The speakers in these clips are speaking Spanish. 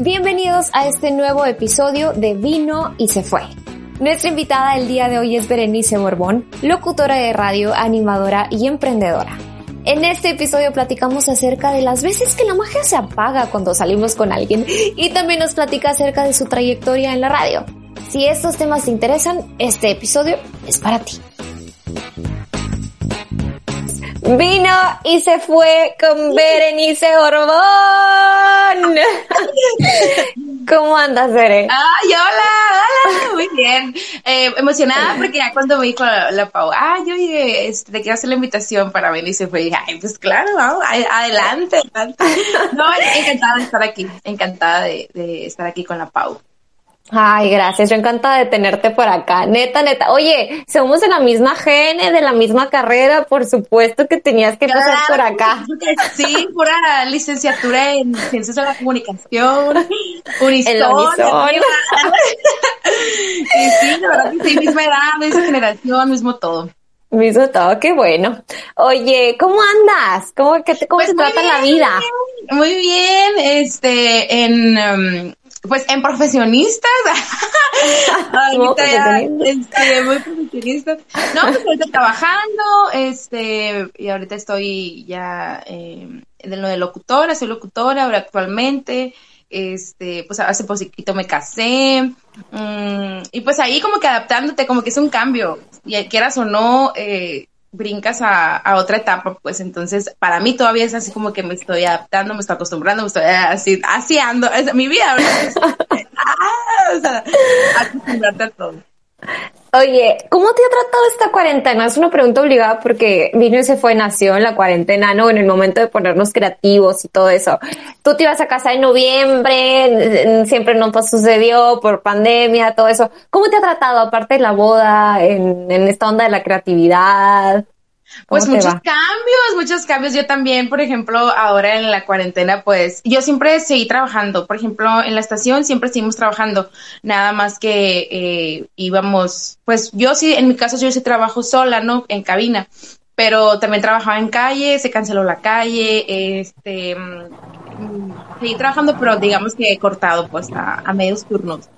Bienvenidos a este nuevo episodio de Vino y se fue. Nuestra invitada el día de hoy es Berenice Borbón, locutora de radio, animadora y emprendedora. En este episodio platicamos acerca de las veces que la magia se apaga cuando salimos con alguien y también nos platica acerca de su trayectoria en la radio. Si estos temas te interesan, este episodio es para ti. Vino y se fue con Berenice Borbón. ¿Cómo andas, Bere? Ay, hola, hola, muy bien. Eh, emocionada porque ya cuando me dijo la, la Pau, ah, yo llegué, este, te quiero hacer la invitación para venir y se fue, y dije, ay, pues claro, vamos, adelante, adelante. No, encantada de estar aquí, encantada de, de estar aquí con la Pau. Ay, gracias. Yo encantada de tenerte por acá. Neta, neta. Oye, somos de la misma gene, de la misma carrera. Por supuesto que tenías que pasar por acá. Sí, pura licenciatura en ciencias de la comunicación. Unison. El Unison. Sí, sí, la verdad que sí, misma edad, misma generación, mismo todo. Mismo todo, qué bueno. Oye, ¿cómo andas? ¿Cómo, que te, cómo Pues se trata la vida? Muy bien, este, en, um, pues en profesionistas. Ahorita ya, profesionista. este, muy profesionistas. No, pues ahorita trabajando, este, y ahorita estoy ya eh, de lo de locutora, soy locutora ahora actualmente. Este, pues hace poquito me casé. mm, y pues ahí como que adaptándote, como que es un cambio. Y quieras o no, eh, brincas a, a otra etapa, pues entonces para mí todavía es así como que me estoy adaptando, me estoy acostumbrando, me estoy así, así ando, es mi vida, ah, o sea, acostumbrarte a todo. Oye, ¿cómo te ha tratado esta cuarentena? Es una pregunta obligada porque vino y se fue, nació en la cuarentena, ¿no? En el momento de ponernos creativos y todo eso. Tú te ibas a casa en noviembre, siempre no sucedió por pandemia, todo eso. ¿Cómo te ha tratado, aparte de la boda, en, en esta onda de la creatividad? ¿Cómo Pues muchos va? cambios, muchos cambios. Yo también, por ejemplo, ahora en la cuarentena, pues yo siempre seguí trabajando. Por ejemplo, en la estación siempre seguimos trabajando. Nada más que eh, íbamos, pues yo sí, en mi caso yo sí trabajo sola, ¿no? En cabina. Pero también trabajaba en calle, se canceló la calle, este, mm, mm, seguí trabajando, pero digamos que he cortado pues a, a medios turnos.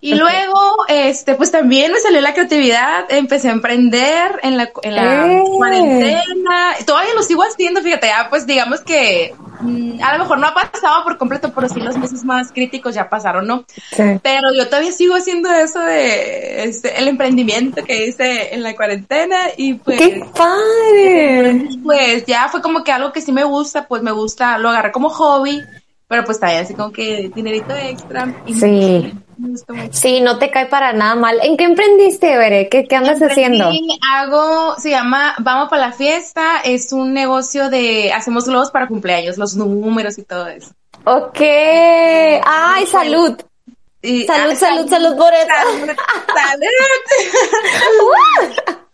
Y luego, este, pues también me salió la creatividad, empecé a emprender en la, en la ¡Eh! cuarentena, todavía lo sigo haciendo, fíjate, ya pues digamos que mm, a lo mejor no ha pasado por completo, pero sí los meses más críticos ya pasaron, ¿no? Sí. Pero yo todavía sigo haciendo eso de este, el emprendimiento que hice en la cuarentena y pues, ¡Qué padre! pues ya fue como que algo que sí me gusta, pues me gusta, lo agarré como hobby, pero pues también así como que dinerito extra. Y Sí. Me gusta mucho. Sí, no te cae para nada mal. ¿En qué emprendiste, Bere? ¿Qué, qué andas haciendo? Hago, se llama Vamos para la fiesta, es un negocio de, hacemos globos para cumpleaños, los números y todo eso. Ok. ¡Ay, salud! Y- Salud, ah, salud, salud por eso. Salud, salud.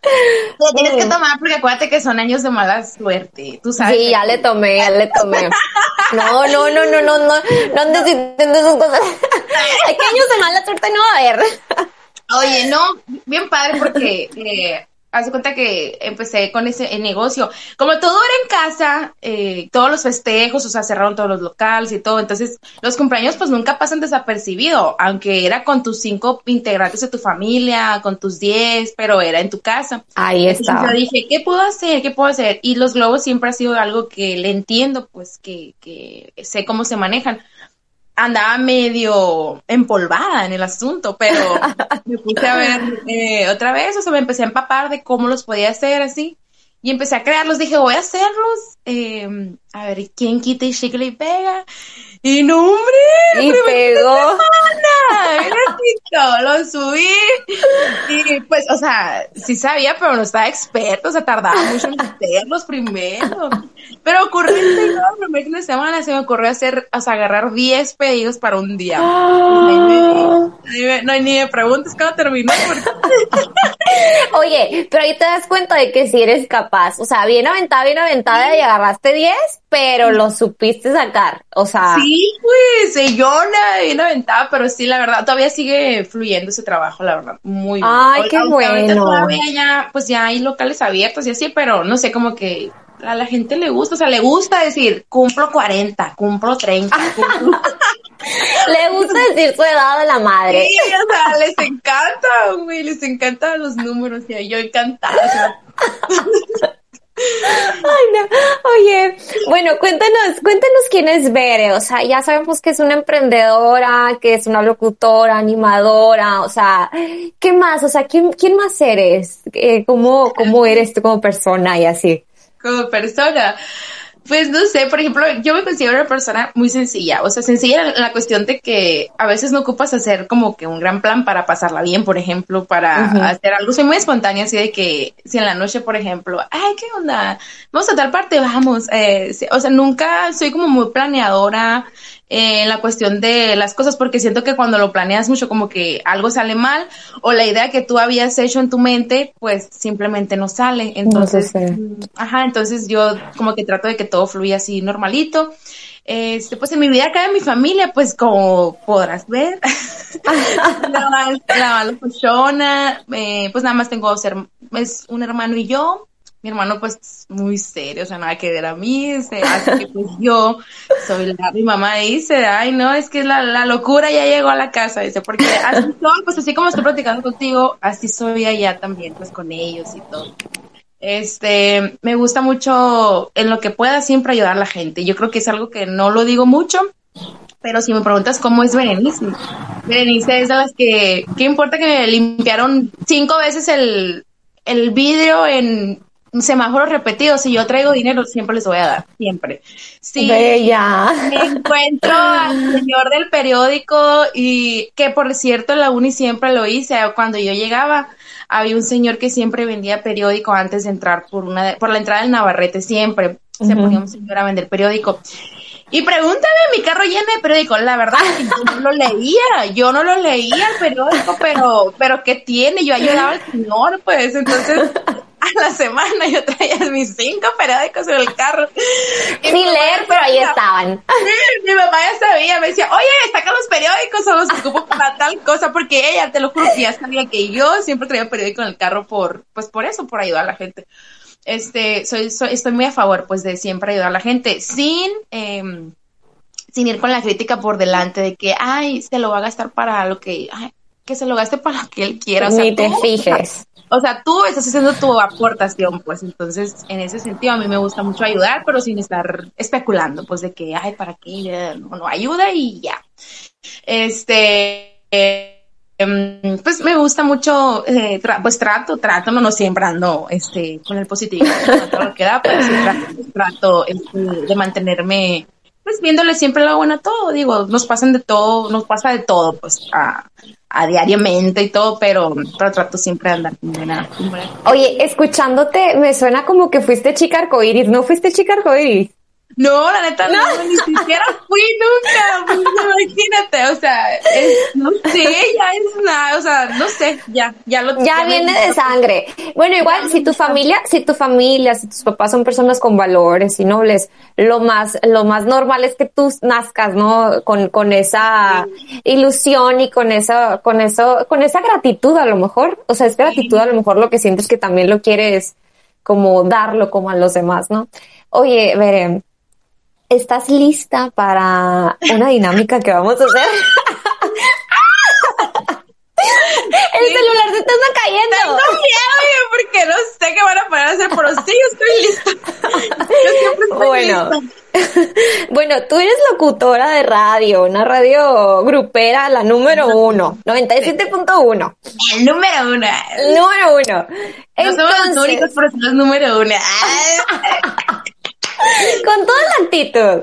Lo tienes que tomar porque acuérdate que son años de mala suerte, tú sabes. Sí, ya le tomé, ya le tomé. No, no, no, no, no, no, no andes diciendo esas cosas. Hay que años de mala suerte no va a haber. Oye, no, bien padre porque eh, haz de cuenta que empecé con ese negocio. Como todo era en casa, eh, todos los festejos, o sea, cerraron todos los locales y todo. Entonces, los cumpleaños pues nunca pasan desapercibido, aunque era con tus cinco integrantes de tu familia, con tus diez, pero era en tu casa. Ahí está. yo dije, ¿qué puedo hacer? ¿Qué puedo hacer? Y los globos siempre ha sido algo que le entiendo, pues que, que sé cómo se manejan. Andaba medio empolvada en el asunto, pero me puse a ver eh, otra vez, o sea, me empecé a empapar de cómo los podía hacer así. Y empecé a crearlos, dije, voy a hacerlos. eh, a ver, ¿quién quita y chicle y pega? Y no, hombre, Y pegó. semana, lo subí. Y pues, o sea, sí sabía, pero no estaba experto, o sea, tardaba mucho en hacerlos primero. Pero ocurrió el primer fin de semana, se me ocurrió hacer, o sea, agarrar 10 pedidos para un día. Ah. Ni me- No, ni me preguntes cómo terminó, porque Oye, pero ahí te das cuenta de que si eres capaz. O sea, bien aventada, bien aventada y agarraste 10, pero lo supiste sacar. O sea, sí, pues, eh, yo la bien aventada, pero sí, la verdad, todavía sigue fluyendo ese trabajo, la verdad, muy bien. Ay, qué bueno. Todavía ya, pues ya hay locales abiertos y así, pero no sé, como que a la gente le gusta, o sea, le gusta decir, cumplo 40, cumplo 30, cumplo... decir su edad a la madre. Sí, o sea, les encanta, güey, les encantan los números y yo encantada. Ay, no. Oye, bueno, cuéntanos, cuéntanos quién es Bere. O sea, ya sabemos que es una emprendedora, que es una locutora, animadora. O sea, ¿qué más? O sea, ¿quién, quién más eres? Eh, ¿Cómo, ¿Cómo eres tú como persona y así? Como persona. Pues no sé, por ejemplo, yo me considero una persona muy sencilla, o sea, sencilla en la cuestión de que a veces no ocupas hacer como que un gran plan para pasarla bien, por ejemplo, para hacer algo. Soy muy espontánea, así de que si en la noche, por ejemplo, ay, ¿qué onda? Vamos a tal parte, vamos. Eh, o sea, nunca soy como muy planeadora, en la cuestión de las cosas, porque siento que cuando lo planeas mucho como que algo sale mal o la idea que tú habías hecho en tu mente, pues simplemente no sale. Entonces, ajá, entonces yo como que trato de que todo fluya así normalito. Este, pues en mi vida acá en mi familia, pues como podrás ver, la, más, la eh, pues nada más tengo ser, es un hermano y yo, mi hermano pues muy serio, o sea, nada que ver a mí, así que pues yo soy la, mi mamá dice, ay no, es que la, la locura ya llegó a la casa, dice, porque así soy, pues así como estoy platicando contigo, así soy allá también, pues con ellos y todo. Este, me gusta mucho en lo que pueda siempre ayudar a la gente. Yo creo que es algo que no lo digo mucho, pero si me preguntas cómo es Berenice, Berenice es de las que, ¿qué importa que me limpiaron cinco veces el, el vidrio en semáforos repetidos, si yo traigo dinero, siempre les voy a dar, siempre. Si Bella. me encuentro al señor del periódico y que por cierto la uni siempre lo hice, cuando yo llegaba había un señor que siempre vendía periódico antes de entrar por una por la entrada del Navarrete, siempre se ponía un señor a vender periódico. Y pregúntame, mi carro lleno de periódico. La verdad, yo no lo leía, yo no lo leía el periódico, pero, pero ¿qué tiene? Yo ayudaba al señor, pues, entonces, a la semana yo traía mis cinco periódicos en el carro. Sin leer, pero ahí estaban. mi mamá ya sabía, me decía, oye, saca los periódicos o los ocupo para tal cosa, porque ella, te lo juro, ya sabía que yo siempre traía periódico en el carro por, pues por eso, por ayudar a la gente. Este, soy, soy estoy muy a favor, pues, de siempre ayudar a la gente, sin, eh, sin ir con la crítica por delante de que, ay, se lo va a gastar para lo que, ay, que se lo gaste para lo que él quiera. O sea, Ni te fijes o sea, tú estás haciendo tu aportación, pues entonces en ese sentido a mí me gusta mucho ayudar, pero sin estar especulando, pues de que, ay, ¿para qué? No, ayuda y ya. Este, em, pues me gusta mucho, eh, pues trato, trato, no, no siempre ando este, con el positivo, todo lo que da, pero sí trato, trato este, de mantenerme pues viéndole siempre la buena a todo, digo, nos pasan de todo, nos pasa de todo, pues a, a diariamente y todo, pero, pero trato siempre de andar con buena, Oye, escuchándote, me suena como que fuiste chica arcoíris, ¿no fuiste chica arcoíris? No, la neta no, ni siquiera fui nunca, pues, imagínate, o sea, es, no sé, ya es nada, o sea, no sé, ya, ya lo Ya, viene de sangre. Bueno, igual, si tu familia, si tu familia, si tus papás son personas con valores y nobles, lo más, lo más normal es que tú nazcas, ¿no? Con, con esa ilusión y con esa, con eso, con esa gratitud a lo mejor, o sea, es gratitud a lo mejor lo que sientes que también lo quieres como darlo como a los demás, ¿no? Oye, veré, ¿Estás lista para una dinámica que vamos a hacer? El celular se está cayendo. Tengo miedo, porque no sé qué van a poder hacer, pero sí, estoy lista. Yo siempre estoy bueno. lista. Bueno, tú eres locutora de radio, una radio grupera, la número uno, 97.1. El número uno. El número uno. No somos los únicos, pero somos número uno. Con toda la actitud.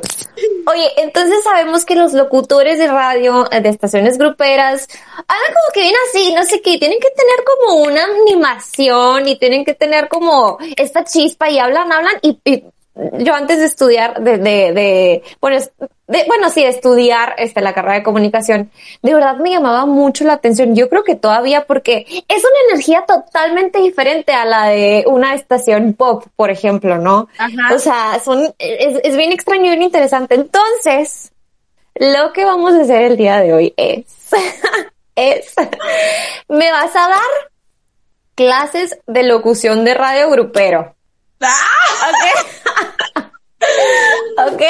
Oye, entonces sabemos que los locutores de radio, eh, de estaciones gruperas, hablan como que vienen así, no sé qué, tienen que tener como una animación y tienen que tener como esta chispa y hablan, hablan y, y yo antes de estudiar, de, de, de bueno, de, bueno, sí, de estudiar este, la carrera de comunicación, de verdad me llamaba mucho la atención. Yo creo que todavía porque es una energía totalmente diferente a la de una estación pop, por ejemplo, ¿no? Ajá. O sea, son, es, es bien extraño y bien interesante. Entonces, lo que vamos a hacer el día de hoy es, es, me vas a dar clases de locución de radio grupero. ¡Ah! ¿Ok? ¿Ok?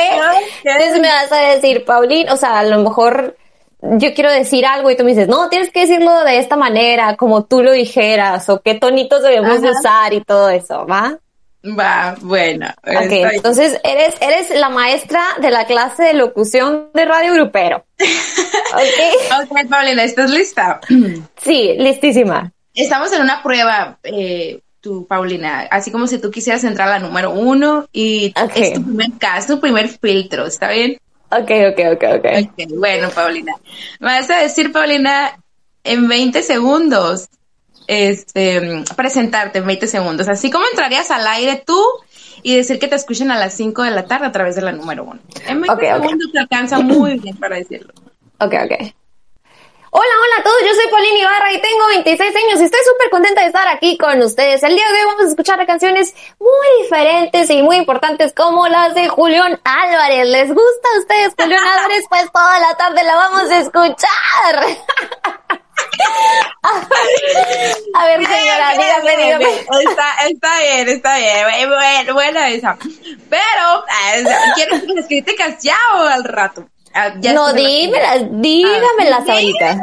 Entonces me vas a decir, Paulín, o sea, a lo mejor yo quiero decir algo y tú me dices, no, tienes que decirlo de esta manera, como tú lo dijeras, o qué tonitos debemos usar y todo eso, ¿va? Va, bueno. Ok, entonces eres, eres la maestra de la clase de locución de Radio Grupero. ok. Ok, Paulina, ¿estás lista? sí, listísima. Estamos en una prueba, eh, tú, Paulina, así como si tú quisieras entrar a la número uno y es tu primer caso, tu primer filtro, ¿está bien? Ok, ok, ok, ok. okay bueno, Paulina. Me vas a decir, Paulina, en 20 segundos, este, presentarte en 20 segundos. Así como entrarías al aire tú y decir que te escuchen a las 5 de la tarde a través de la número uno. En 20 segundos te alcanza muy bien para decirlo. Ok, ok. Hola, hola a todos, yo soy Paulina Ibarra y tengo 26 años y estoy súper contenta de estar aquí con ustedes. El día de hoy vamos a escuchar canciones muy diferentes y muy importantes como las de Julián Álvarez. ¿Les gusta a ustedes Julián Álvarez? Pues toda la tarde la vamos a escuchar. a ver, señora, dígame, dígame. Está, está bien, está bien. Bueno, bueno esa. Pero, ¿quieres que les críticas ya o al rato? Ah, no, dímelas, dígamelas ah, ahorita.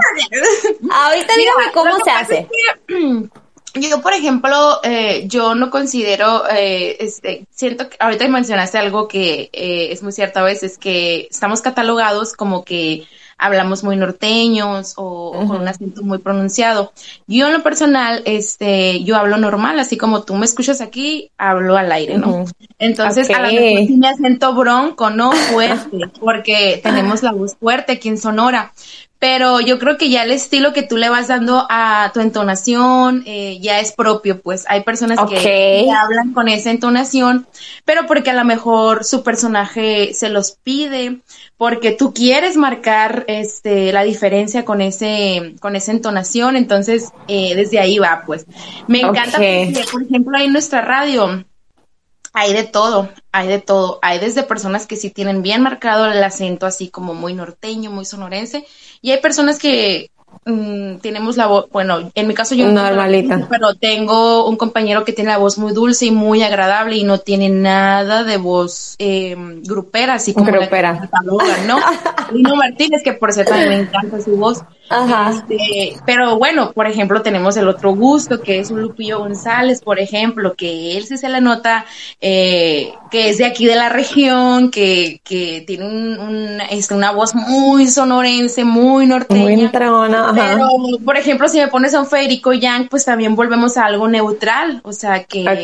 ahorita dígame cómo se hace. yo, por ejemplo, eh, yo no considero, eh, este, siento que ahorita mencionaste algo que eh, es muy cierto a veces, que estamos catalogados como que hablamos muy norteños o, con un acento muy pronunciado. Yo en lo personal, este, yo hablo normal, así como tú me escuchas aquí, hablo al aire, ¿no? Entonces, a lo mejor sí me acento bronco, no fuerte, porque tenemos la voz fuerte aquí en Sonora pero yo creo que ya el estilo que tú le vas dando a tu entonación eh, ya es propio, pues. Hay personas que, hablan con esa entonación, pero porque a lo mejor su personaje se los pide, porque tú quieres marcar este la diferencia con ese con esa entonación, entonces eh, desde ahí va, pues. Me encanta, porque, por ejemplo, ahí en nuestra radio hay de todo, hay de todo. Hay desde personas que sí tienen bien marcado el acento así como muy norteño, muy sonorense, y hay personas que Mm, tenemos la voz, bueno, en mi caso yo no normalita, pero tengo un compañero que tiene la voz muy dulce y muy agradable y no tiene nada de voz eh, grupera, así como grupera. la ¿no? Lino Martínez, que por cierto me encanta su voz. Ajá. Este, pero bueno, por ejemplo, tenemos el otro gusto, que es un Lupillo González, por ejemplo, que él sí se le nota eh, que es de aquí de la región, que, que tiene un, este, una voz muy sonorense, muy norteña. Muy entrona, pero, por ejemplo, si me pones a un Federico Yang, pues también volvemos a algo neutral, o sea, que no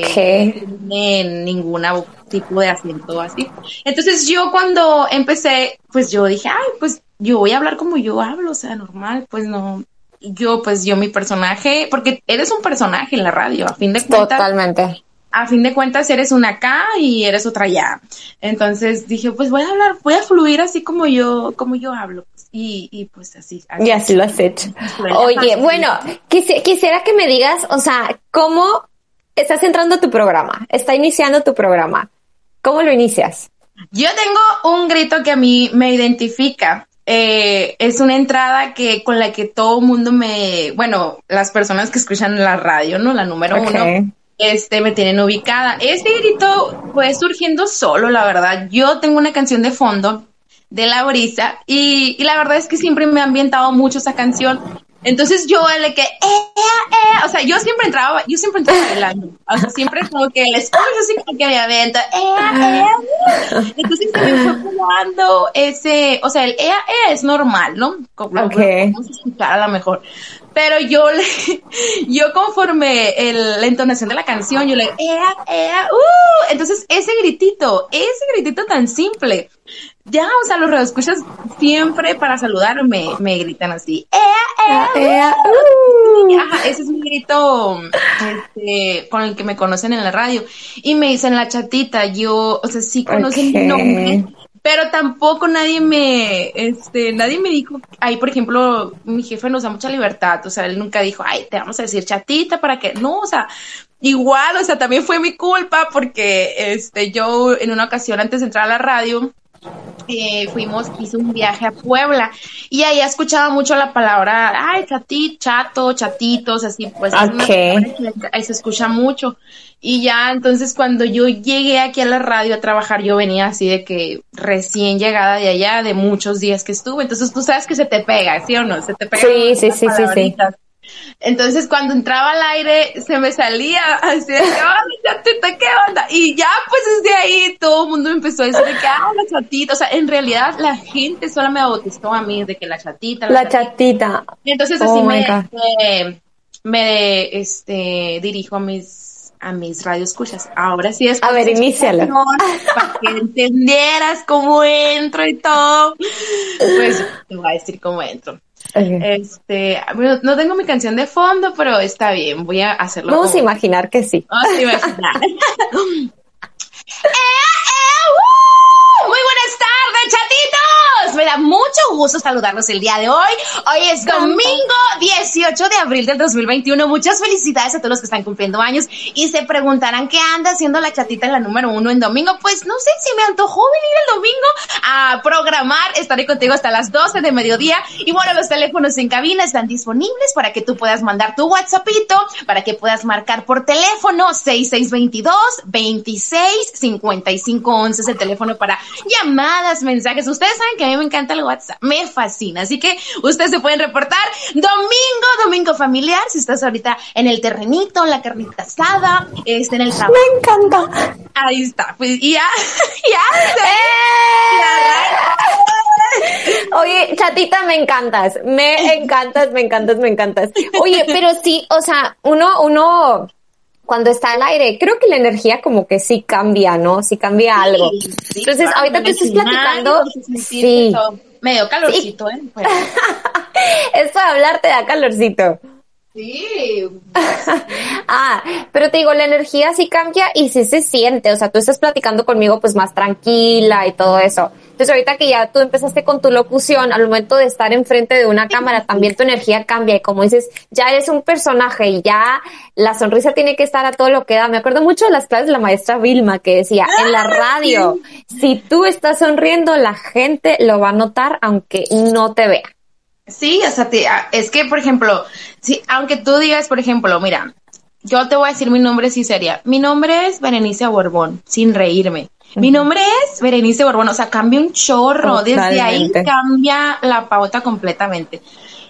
tiene ningún tipo de acento así. Entonces yo cuando empecé, pues yo dije, ay, pues yo voy a hablar como yo hablo, o sea, normal, pues no, yo, pues yo mi personaje, porque eres un personaje en la radio, a fin de cuentas. Totalmente. A fin de cuentas eres una acá y eres otra allá. Entonces dije, pues voy a hablar, voy a fluir así como yo, como yo hablo. Y, y pues así, Y así lo has hecho. Oye, bueno, quisiera que me digas, o sea, ¿cómo estás entrando a tu programa? Está iniciando tu programa. ¿Cómo lo inicias? Yo tengo un grito que a mí me identifica. Eh, es una entrada que con la que todo mundo me, bueno, las personas que escuchan la radio, ¿no? La número uno, este, me tienen ubicada. Este grito fue surgiendo solo, la verdad. Yo tengo una canción de fondo de la brisa y, y, la verdad es que siempre me ha ambientado mucho esa canción. Entonces yo le que, eh, eh, o sea, yo siempre entraba, yo siempre entraba bailando, o sea, siempre como que el esposo así como que me aventa, eh, eh, entonces se me fue jugando ese, o sea, el eh, eh es normal, ¿no? Como okay. vamos a escuchar a lo mejor, pero yo le, yo conforme el, la entonación de la canción, yo le, eh, eh, uh, entonces ese gritito, ese gritito tan simple, ya, o sea, los radioescuchas siempre para saludarme me gritan así. ¡Ea, ea! ea uh. Ajá, ese es mi grito este, con el que me conocen en la radio. Y me dicen la chatita, yo, o sea, sí conocen mi nombre, pero tampoco nadie me, este, nadie me dijo, ay, por ejemplo, mi jefe nos da mucha libertad, o sea, él nunca dijo, ay, te vamos a decir chatita para que, no, o sea, igual, o sea, también fue mi culpa porque, este, yo en una ocasión antes de entrar a la radio, eh, fuimos, hice un viaje a Puebla y ahí escuchaba mucho la palabra, ay, chatito, chato, chatitos, así, pues okay. ahí se escucha mucho. Y ya, entonces cuando yo llegué aquí a la radio a trabajar, yo venía así de que recién llegada de allá, de muchos días que estuve, entonces tú sabes que se te pega, ¿sí o no? Se te pega. Sí, sí, sí, sí, sí. Entonces, cuando entraba al aire, se me salía así de chatita, ¿qué onda? Y ya, pues desde ahí todo el mundo empezó a decir que, ah, la chatita. O sea, en realidad la gente solo me bautizó a mí de que la chatita. La, chatita. Y entonces así oh me, me, este, dirijo a mis a mis radioescuchas. Ahora sí es. A ver, inícialo. Para que entendieras cómo entro y todo. Pues te voy a decir cómo entro. Este, no tengo mi canción de fondo, pero está bien, voy a hacerlo. Vamos a imaginar que sí. Vamos a imaginar. ¡Eh, eh, uh! Chatitos. Me da mucho gusto saludarlos el día de hoy. Hoy es domingo 18 de abril del 2021. Muchas felicidades a todos los que están cumpliendo años y se preguntarán qué anda haciendo la chatita en la número uno en domingo. Pues no sé si me antojó venir el domingo a programar. Estaré contigo hasta las 12 de mediodía. Y bueno, los teléfonos en cabina están disponibles para que tú puedas mandar tu WhatsAppito, para que puedas marcar por teléfono 6622 26 55 11 es el teléfono para llamadas, mensajes. Ustedes saben que a mí me encanta el WhatsApp, me fascina. Así que ustedes se pueden reportar domingo, domingo familiar, si estás ahorita en el terrenito, la carnita asada, este, en el trabajo. Me encanta. Ahí está, pues ya, ya, ¡Eh! Oye, chatita, me encantas, me encantas, me encantas, me encantas. Oye, pero sí, o sea, uno, uno, cuando está al aire, creo que la energía como que sí cambia, ¿no? Sí cambia algo. Entonces, ahorita te estás platicando, sí. Medio calorcito, ¿eh? Esto de hablar te da calorcito. Sí. ah, pero te digo, la energía sí cambia y sí se siente. O sea, tú estás platicando conmigo pues más tranquila y todo eso. Entonces ahorita que ya tú empezaste con tu locución, al momento de estar enfrente de una cámara, también tu energía cambia y como dices, ya eres un personaje y ya la sonrisa tiene que estar a todo lo que da. Me acuerdo mucho de las clases de la maestra Vilma que decía, en la radio, si tú estás sonriendo, la gente lo va a notar aunque no te vea. Sí, o sea, es que, por ejemplo, si, aunque tú digas, por ejemplo, mira, yo te voy a decir mi nombre sí sería. Mi nombre es Berenice Borbón, sin reírme. Mi nombre es Berenice Borbón, o sea, cambia un chorro. Desde ahí cambia la pauta completamente.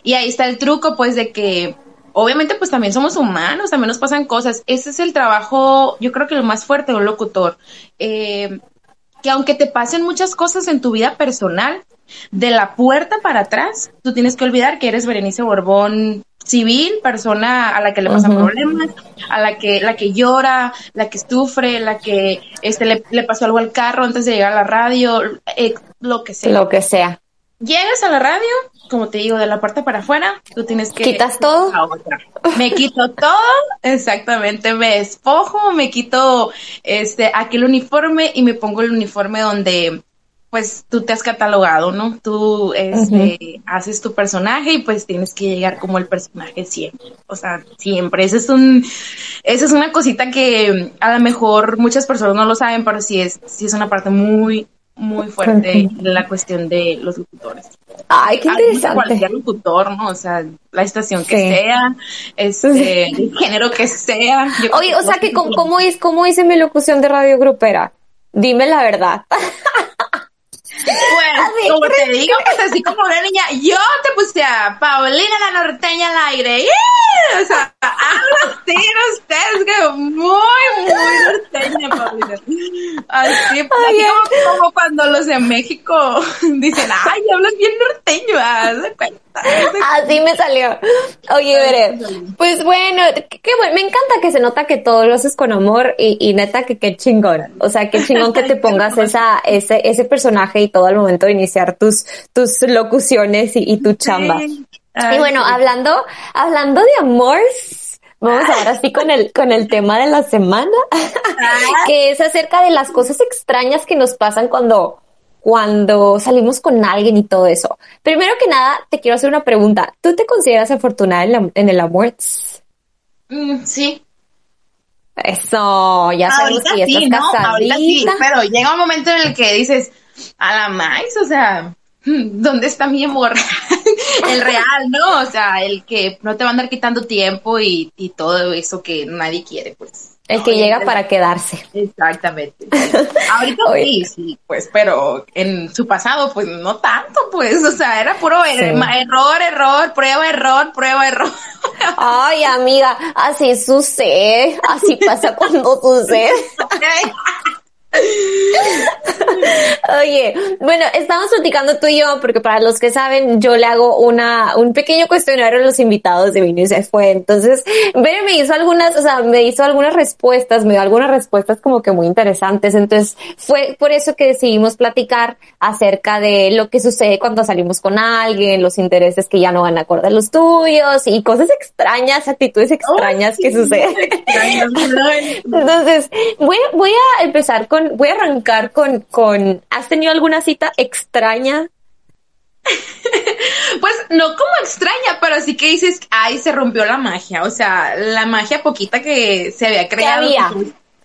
Y ahí está el truco, pues, de que obviamente, pues también somos humanos, también nos pasan cosas. Ese es el trabajo, yo creo que lo más fuerte de un locutor. Eh, que aunque te pasen muchas cosas en tu vida personal, de la puerta para atrás, tú tienes que olvidar que eres Berenice Borbón civil, persona a la que le pasan problemas, a la que, la que llora, la que sufre, la que este le, pasó algo al carro antes de llegar a la radio, eh, lo que sea. Lo que sea. Llegas a la radio, como te digo, de la puerta para afuera, tú tienes que... ¿Quitas todo? Me quito todo, exactamente, me despojo, me quito este aquel uniforme y me pongo el uniforme donde pues tú te has catalogado, ¿no? Tú este, haces tu personaje y pues tienes que llegar como el personaje siempre. O sea, siempre. Ese es un, esa es una cosita que a lo mejor muchas personas no lo saben, pero sí es, sí es una parte muy, muy fuerte la cuestión de los locutores. Ay, qué interesante. Cualquier locutor, ¿no? O sea, la estación que sea, este, el género que sea. Oye, o sea, que ¿cómo, es, ¿cómo es en mi locución de radio grupera? Dime la verdad. Pues, como te digo, pues así como una niña, yo te puse a Paulina la norteña al aire. O sea, algo así, ustedes, que muy, muy norteña, Paulina. Así, así como, como, cuando los de México dicen, ay, hablas bien norteño, de cuenta. Así me salió. Oye, veré. Pues bueno, qué bueno. Me encanta que se nota que todo lo haces con amor y, y neta que qué chingón. O sea, qué chingón que te pongas esa, ese, ese personaje y todo al momento de iniciar tus, tus locuciones y, tu chamba. y bueno, hablando, hablando de amor, Vamos ahora así con el, con el tema de la semana, que es acerca de las cosas extrañas que nos pasan cuando, cuando salimos con alguien y todo eso. Primero que nada, te quiero hacer una pregunta. ¿Tú te consideras afortunada en, el amor? Mm, sí. Eso, ya sabemos que ya estás casadita. pero llega un momento en el que dices, a la más, o sea, ¿dónde está mi amor? el real, ¿no? O sea, el que no te va a andar quitando tiempo y, y todo eso que nadie quiere, pues. El que llega para quedarse. Exactamente. Ahorita sí, sí, pues, pero en su pasado, pues no tanto, pues, o sea, era puro er- error, error, prueba, error, prueba, error. Ay, amiga, así sucede, así pasa cuando sucede. Oye, bueno, estamos platicando tú y yo, porque para los que saben, yo le hago una, un pequeño cuestionario a los invitados de Vino y se fue. Entonces, Bere me hizo algunas, o sea, me hizo algunas respuestas, me dio algunas respuestas como que muy interesantes. Entonces, fue por eso que decidimos platicar acerca de lo que sucede cuando salimos con alguien, los intereses que ya no van a acordar los tuyos y cosas extrañas, actitudes extrañas que suceden. Entonces, voy, voy a empezar con voy a arrancar con, con, ¿has tenido alguna cita extraña? pues no como extraña, pero sí que dices, ay, se rompió la magia, o sea, la magia poquita que se había creado. había?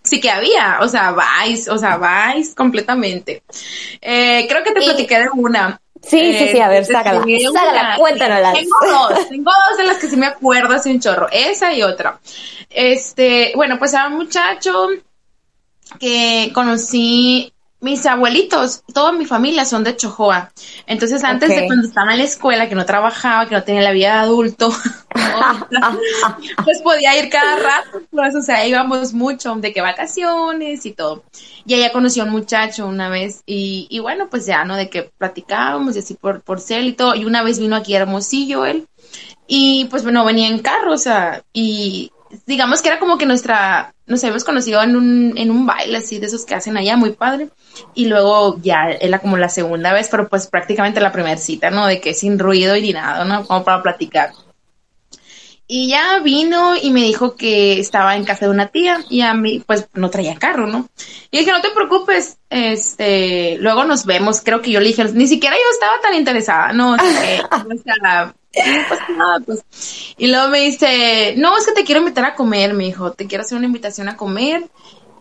Sí que había, o sea, vais, o sea, vais completamente. Eh, creo que te platiqué de una. Sí, sí, sí, a ver, sácala, sácala, cuéntanosla. Tengo dos, tengo dos de las que sí me acuerdo hace un chorro, esa y otra. Este, bueno, pues era un muchacho, que conocí mis abuelitos, toda mi familia son de Chojoa. Entonces, antes de cuando estaba en la escuela, que no trabajaba, que no tenía la vida de adulto, pues podía ir cada rato, pues, o sea, íbamos mucho, de que vacaciones y todo. Y ella conoció a un muchacho una vez, y, y bueno, pues ya, ¿no? De que platicábamos y así por, por ser y todo. Y una vez vino aquí a Hermosillo él, y pues bueno, venía en carro, o sea, y digamos que era como que nuestra, nos habíamos conocido en un, en un baile así de esos que hacen allá, muy padre. Y luego ya era como la segunda vez, pero pues prácticamente la primera cita, ¿no? De que sin ruido y ni nada, ¿no? Como para platicar. Y ya vino y me dijo que estaba en casa de una tía y a mí pues no traía carro, ¿no? Y dije, no te preocupes, este, luego nos vemos. Creo que yo le dije, ni siquiera yo estaba tan interesada, ¿no? Nada, pues. Y luego me dice, no, es que te quiero invitar a comer, me dijo, te quiero hacer una invitación a comer.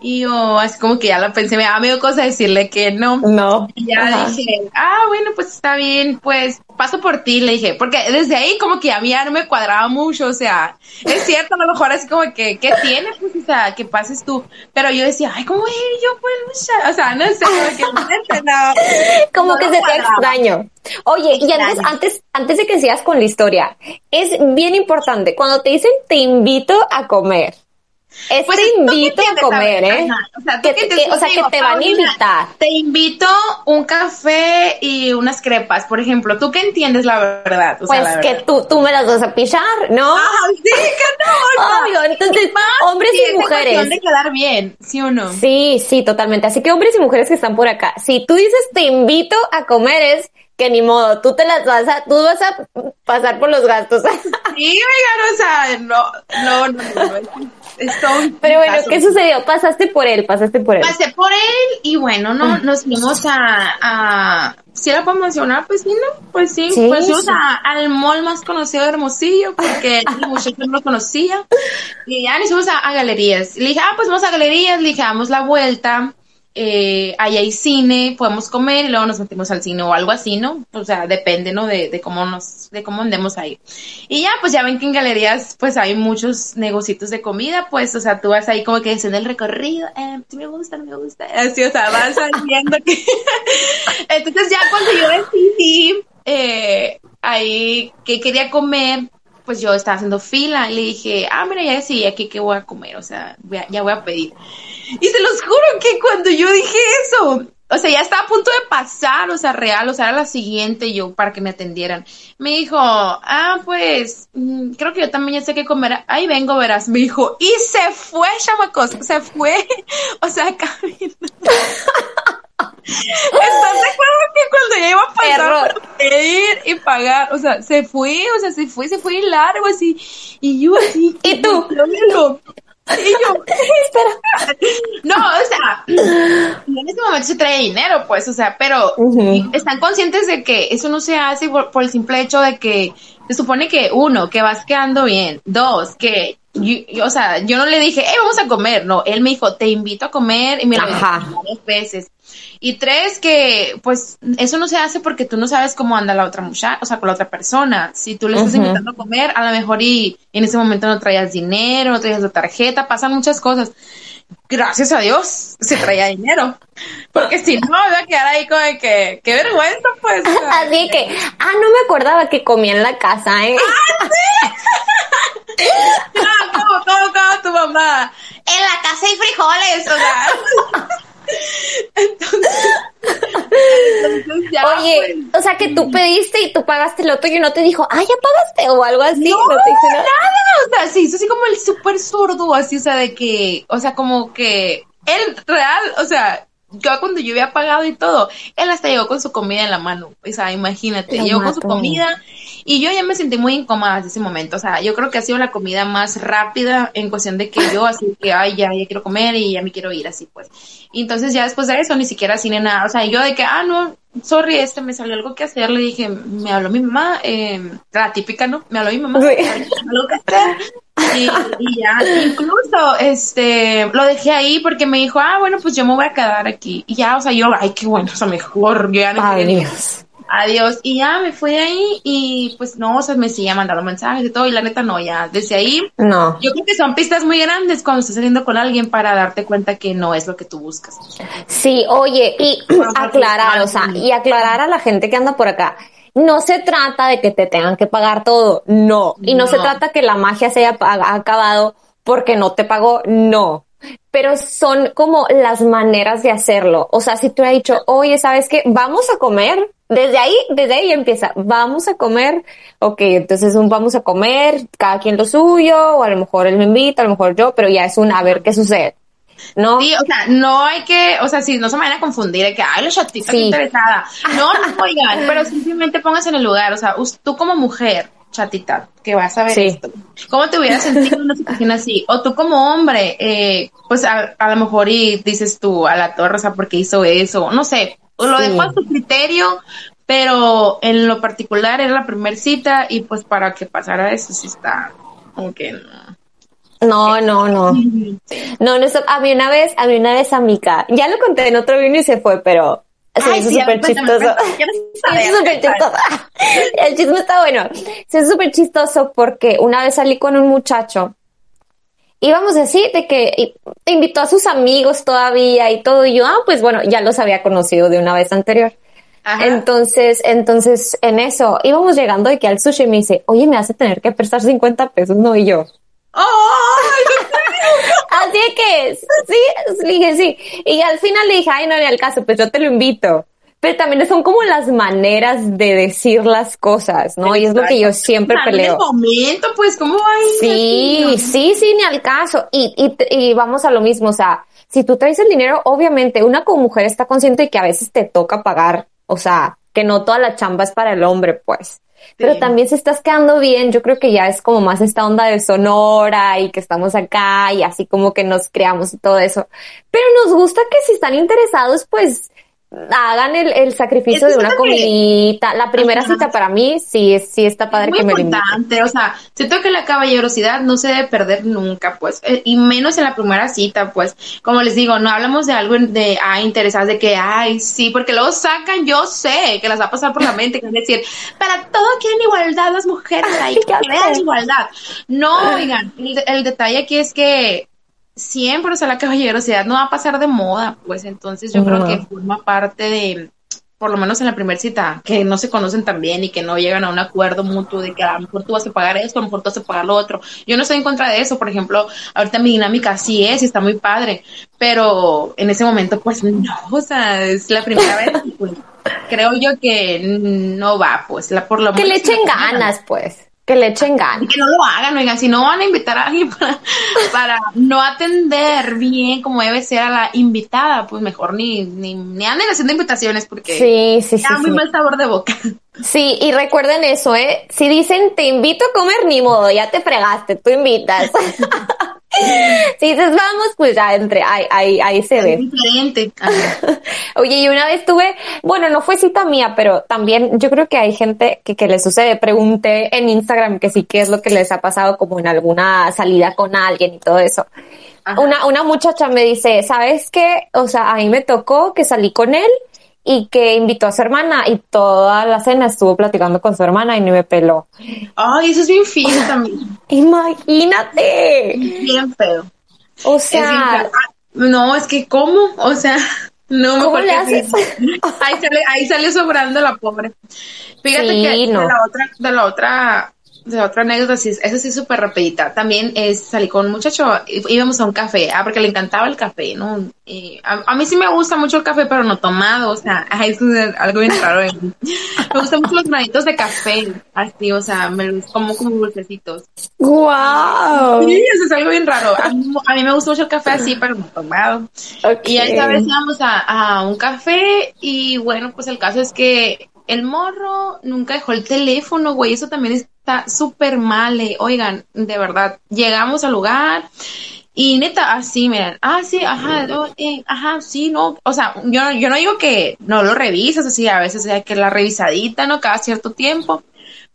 Y yo, así como que ya la pensé, me da medio cosa decirle que no. No. Y ya dije, ah, bueno, pues está bien, pues paso por ti, le dije, porque desde ahí como que a mí ya no me cuadraba mucho, o sea, es cierto, a lo mejor así como que, ¿qué tiene? Pues, o sea, que pases tú. Pero yo decía, ay, ¿cómo ir yo pues, o sea, no sé, como que, no, como que se te extraño. Oye, y antes, antes, antes de que sigas con la historia, es bien importante, cuando te dicen te invito a comer, es pues te invito a comer, ¿eh? O sea, que, te, o sea, que te van a invitar. Te invito un café y unas crepas, por ejemplo. ¿Tú qué entiendes la verdad? O pues que tú, tú me las vas a pillar, ¿no? Ah, sí, que no. Obvio, entonces, hombres y mujeres. de quedar bien, ¿sí o no? Sí, sí, totalmente. Así que hombres y mujeres que están por acá, si tú dices te invito a comer es que ni modo, tú te las vas a, tú vas a pasar por los gastos. Sí, o sea, no, no, no, no, pero bueno, ¿qué sucedió? Pasaste por él, pasaste por él. Pasé por él y bueno, no, ah. nos fuimos a, a si la puedo mencionar, pues sí, ¿no? Pues sí, pues fuimos al mall más conocido de Hermosillo, porque el muchacho no lo conocía. Y ya nos fuimos a, galerías. Le dije, ah, pues vamos a galerías, le dije, damos la vuelta eh, ahí hay cine, podemos comer y luego nos metimos al cine o algo así, ¿no? O sea, depende, ¿no? De, de cómo nos, de cómo andemos ahí. Y ya, pues ya ven que en galerías, pues hay muchos negocios de comida, pues, o sea, tú vas ahí como que haciendo el recorrido, eh, sí me gusta, no me gusta, así, o sea, vas viendo que... Entonces ya cuando yo decidí, eh, ahí que quería comer, pues yo estaba haciendo fila le dije, ah, mira, ya decidí aquí qué voy a comer, o sea, ya voy a pedir. Y se los juro que cuando yo dije eso, o sea, ya estaba a punto de pasar, o sea, real, o sea, era la siguiente yo para que me atendieran. Me dijo, ah, pues, mm, creo que yo también ya sé qué comer. Ahí vengo, verás. Me dijo, y se fue, chamacos, se fue. O sea, caminando. ¿Estás de acuerdo que cuando ya iba a pasar ir y pagar, o sea, se fue, o sea, se fue, se fue largo así, y yo así. ¿Y tú? Y yo, espera. No, o sea, en ese momento se trae dinero, pues, o sea, pero están conscientes de que eso no se hace por, el simple hecho de que se supone que uno, que vas quedando bien, dos, que o sea, yo no le dije, eh, vamos a comer, no, él me dijo, te invito a comer y me lo dijo varias veces. Y tres, que pues eso no se hace porque tú no sabes cómo anda la otra muchacha, o sea, con la otra persona. Si tú le estás invitando a comer, a lo mejor y en ese momento no traías dinero, no traías la tarjeta, pasan muchas cosas. Gracias a Dios se traía dinero. Porque si no, me iba a quedar ahí como de que, qué vergüenza, pues. Así que, ah, no me acordaba que comía en la casa, ¿eh? ¡Ah, sí! no, ¿cómo, cómo, cómo tu mamá? En la casa hay frijoles, o sea. Entonces, ya, Oye, pues, o sea que tú pediste y tú pagaste el otro y no te dijo, ah, ya pagaste o algo así. No, no te nada. O sea, sí, eso así como el súper sordo, así, o sea, de que, o sea, como que él real, o sea, yo cuando yo había pagado y todo, él hasta llegó con su comida en la mano. O sea, imagínate, llegó con su comida y yo ya me sentí muy incómoda en ese momento. O sea, yo creo que ha sido la comida más rápida en cuestión de que yo, así que, ay, ya, ya quiero comer y ya me quiero ir, así pues. Y entonces ya después de eso, ni siquiera cine nada. O sea, yo de que, ah, no, sorry, este me salió algo que hacer. Le dije, me habló mi mamá, eh, la típica, ¿no? Me habló mi mamá, algo que hacer. Y, y, ya, incluso, este, lo dejé ahí porque me dijo, ah, bueno, pues yo me voy a quedar aquí. Y ya, o sea, yo, ay, qué bueno, o sea, mejor, yo ya no Adiós adiós. Y ya me fui de ahí y pues no, o sea, me seguía mandando mensajes y todo y la neta no, ya desde ahí. No. Yo creo que son pistas muy grandes cuando estás saliendo con alguien para darte cuenta que no es lo que tú buscas. Sí, oye, y aclarar, o sea, y aclarar a la gente que anda por acá. No se trata de que te tengan que pagar todo, no. Y no, se trata que la magia se haya acabado porque no te pagó, no pero son como las maneras de hacerlo. O sea, si tú has dicho, oye, ¿sabes qué? Vamos a comer, desde ahí, desde ahí empieza, vamos a comer, ok, entonces un vamos a comer, cada quien lo suyo, o a lo mejor él me invita, a lo mejor yo, pero ya es un a ver qué sucede. ¿No? Sí, o sea, no hay que, o sea, si no se me van a confundir de que, ay, los chatitos sí. interesada. No, no, oigan, pero simplemente póngase en el lugar, o sea, tú como mujer, chatita, que vas a ver esto. ¿Cómo te hubieras sentido en una situación así? O tú como hombre, eh, pues a, lo mejor y dices tú a la torre, o sea, porque hizo eso, no sé, lo dejo a tu criterio, pero en lo particular era la primera cita y pues para que pasara eso sí está como que no. No, no, no. No, no, había una vez, había una vez amiga, ya lo conté en otro video y se fue, pero se hizo súper chistoso. súper chistoso. El chisme está bueno. Se hizo súper chistoso porque una vez salí con un muchacho íbamos así de que invitó a sus amigos todavía y todo, y yo, ah, pues bueno, ya los había conocido de una vez anterior. Entonces, entonces, en eso, íbamos llegando de que al sushi me dice, oye, me hace tener que prestar 50 pesos, no, y yo. Así que, sí, le dije, sí. Y al final le dije, ay, no, ni al caso, pues yo te lo invito pero también son como las maneras de decir las cosas, ¿no? Y es lo que yo siempre peleo. En momento, pues, ¿cómo va Sí, sí, sí, ni al caso. Y, y, y vamos a lo mismo, o sea, si tú traes el dinero, obviamente una como mujer está consciente de que a veces te toca pagar, o sea, que no toda la chamba es para el hombre, pues. Pero también si estás quedando bien, yo creo que ya es como más esta onda de sonora y que estamos acá y así como que nos creamos y todo eso. Pero nos gusta que si están interesados, pues hagan el, el sacrificio de una comidita. La primera cita para mí sí, sí está padre muy que me importante, o sea, siento que la caballerosidad no se debe perder nunca, pues, eh, y menos en la primera cita, pues, como les digo, no hablamos de algo de, ah, interesadas, de que, ay, sí, porque luego sacan, yo sé que las va a pasar por la mente, que es decir, para todo quieren igualdad las mujeres, ahí, que igualdad. No, oigan, el, el detalle aquí es que siempre, o sea, la caballerosidad no va a pasar de moda, pues entonces yo creo que forma parte de, por lo menos en la primera cita, que no se conocen tan bien y que no llegan a un acuerdo mutuo de que a lo mejor tú vas a pagar esto, a lo mejor tú vas a pagar lo otro. Yo no estoy en contra de eso, por ejemplo, ahorita mi dinámica sí es y está muy padre, pero en ese momento pues no, o sea, es la primera vez, pues, creo yo que no va, pues, la, por lo menos. Que le echen ganas, pues que le echen ganas. Que no lo hagan, oigan, si no van a invitar a alguien para, no atender bien como debe ser a la invitada, pues mejor ni, ni, ni anden haciendo invitaciones porque sí, sí, da muy mal sabor de boca. Sí, y recuerden eso, ¿eh? Si dicen te invito a comer, ni modo, ya te fregaste, tú invitas. Si dices vamos, pues ya entre, ahí, ahí, ahí se ve. Diferente. Oye, y una vez tuve, bueno, no fue cita mía, pero también yo creo que hay gente que, que le sucede. Pregunté en Instagram que sí, qué es lo que les ha pasado como en alguna salida con alguien y todo eso. Una, una muchacha me dice, ¿sabes qué? O sea, a mí me tocó que salí con él y que invitó a su hermana y toda la cena estuvo platicando con su hermana y ni me peló. Ay, eso es bien fino también. Imagínate. Bien feo. O sea, no, es que ¿cómo? O sea, no ¿cómo mejor le que haces? ahí sale, ahí sale sobrando la pobre. Fíjate Sí, que no. de la otra, de la otra, de otra anécdota, sí, esa sí súper rapidita. También es, salí con un muchacho, íbamos a un café, ah, porque le encantaba el café, ¿no? Y a, a mí sí me gusta mucho el café, pero no tomado, o sea, eso es algo bien raro. Me gustan mucho los granitos de café, así, o sea, me los como como dulcecitos. Wow. Sí, eso es algo bien raro. A mí, a mí me gusta mucho el café así, pero no tomado. Y esta vez íbamos a, a un café y bueno, pues el caso es que el morro nunca dejó el teléfono, güey, eso también está súper mal, eh. oigan, de verdad, llegamos al lugar y neta, así, miren, ah, sí, ajá, eh, ajá, sí, no, o sea, yo, yo no digo que no lo revisas, así, a veces hay que la revisadita, ¿no? Cada cierto tiempo,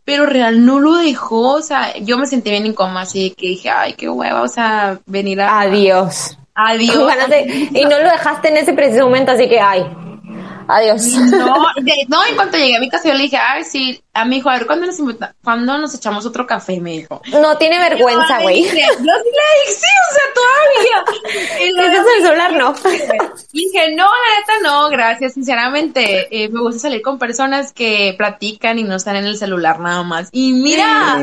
pero real no lo dejó, o sea, yo me sentí bien incómoda, así que dije, ay, qué hueva, o sea, venir a... Adiós. Adiós. Y no lo dejaste en ese preciso momento, así que ay. Adiós. No, de- no, en cuanto llegué a mi casa yo le dije, ay, sí, a mi hijo, a ver, ¿cuándo nos, invita- ¿cuándo nos echamos otro café? Me dijo. No tiene vergüenza, güey. Yo sí le dije, sí, o sea, todavía. Y luego el celular, no. dije, no, la neta no, gracias, sinceramente, eh, me gusta salir con personas que platican y no están en el celular nada más. Y mira,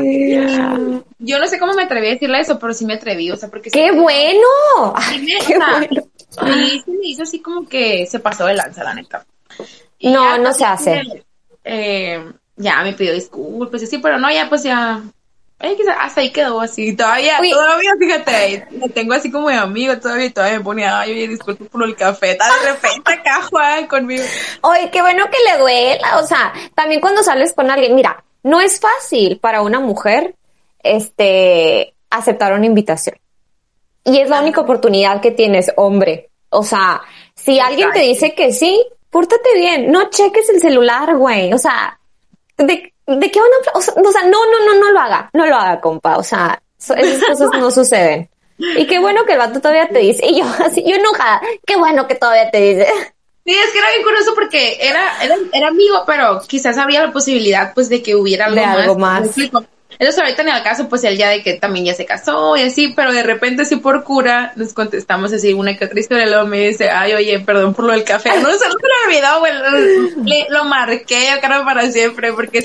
yo no sé cómo me atreví a decirle eso, pero sí me atreví, o sea, porque... ¡Qué bueno! me- ¡Qué sea, bueno! Sí, sí me hizo así como que se pasó de lanza, la neta. Y No, no pues, se hace. eh, ya me pidió disculpas, y así, pero no, ya pues ya. hasta ahí quedó así. Todavía, Uy. todavía, fíjate, me tengo así como de amigo, todavía, todavía me ponía, ay, oye, por el café. De repente acá Juan conmigo. Oye, qué bueno que le duela. O sea, también cuando sales con alguien, mira, no es fácil para una mujer, este, aceptar una invitación. Y es la única oportunidad que tienes, hombre. O sea, si alguien te dice que sí, pórtate bien. No cheques el celular, güey. O sea, ¿de, de qué van a? O sea, o sea, no, no, no, no lo haga. No lo haga, compa. O sea, so- esas cosas no suceden. Y qué bueno que el vato todavía te dice. Y yo así, yo enojada. Qué bueno que todavía te dice. Sí, es que era bien curioso porque era, era, era amigo, pero quizás había la posibilidad, pues, de que hubiera algo De más. algo más. Entonces, ahorita en el caso, pues, él ya de que también ya se casó y así, pero de repente, así por cura, nos contestamos así una que otra historia, luego me dice, ay, oye, perdón por lo del café. No, se lo olvidó, güey, lo, marqué, yo creo, para siempre, porque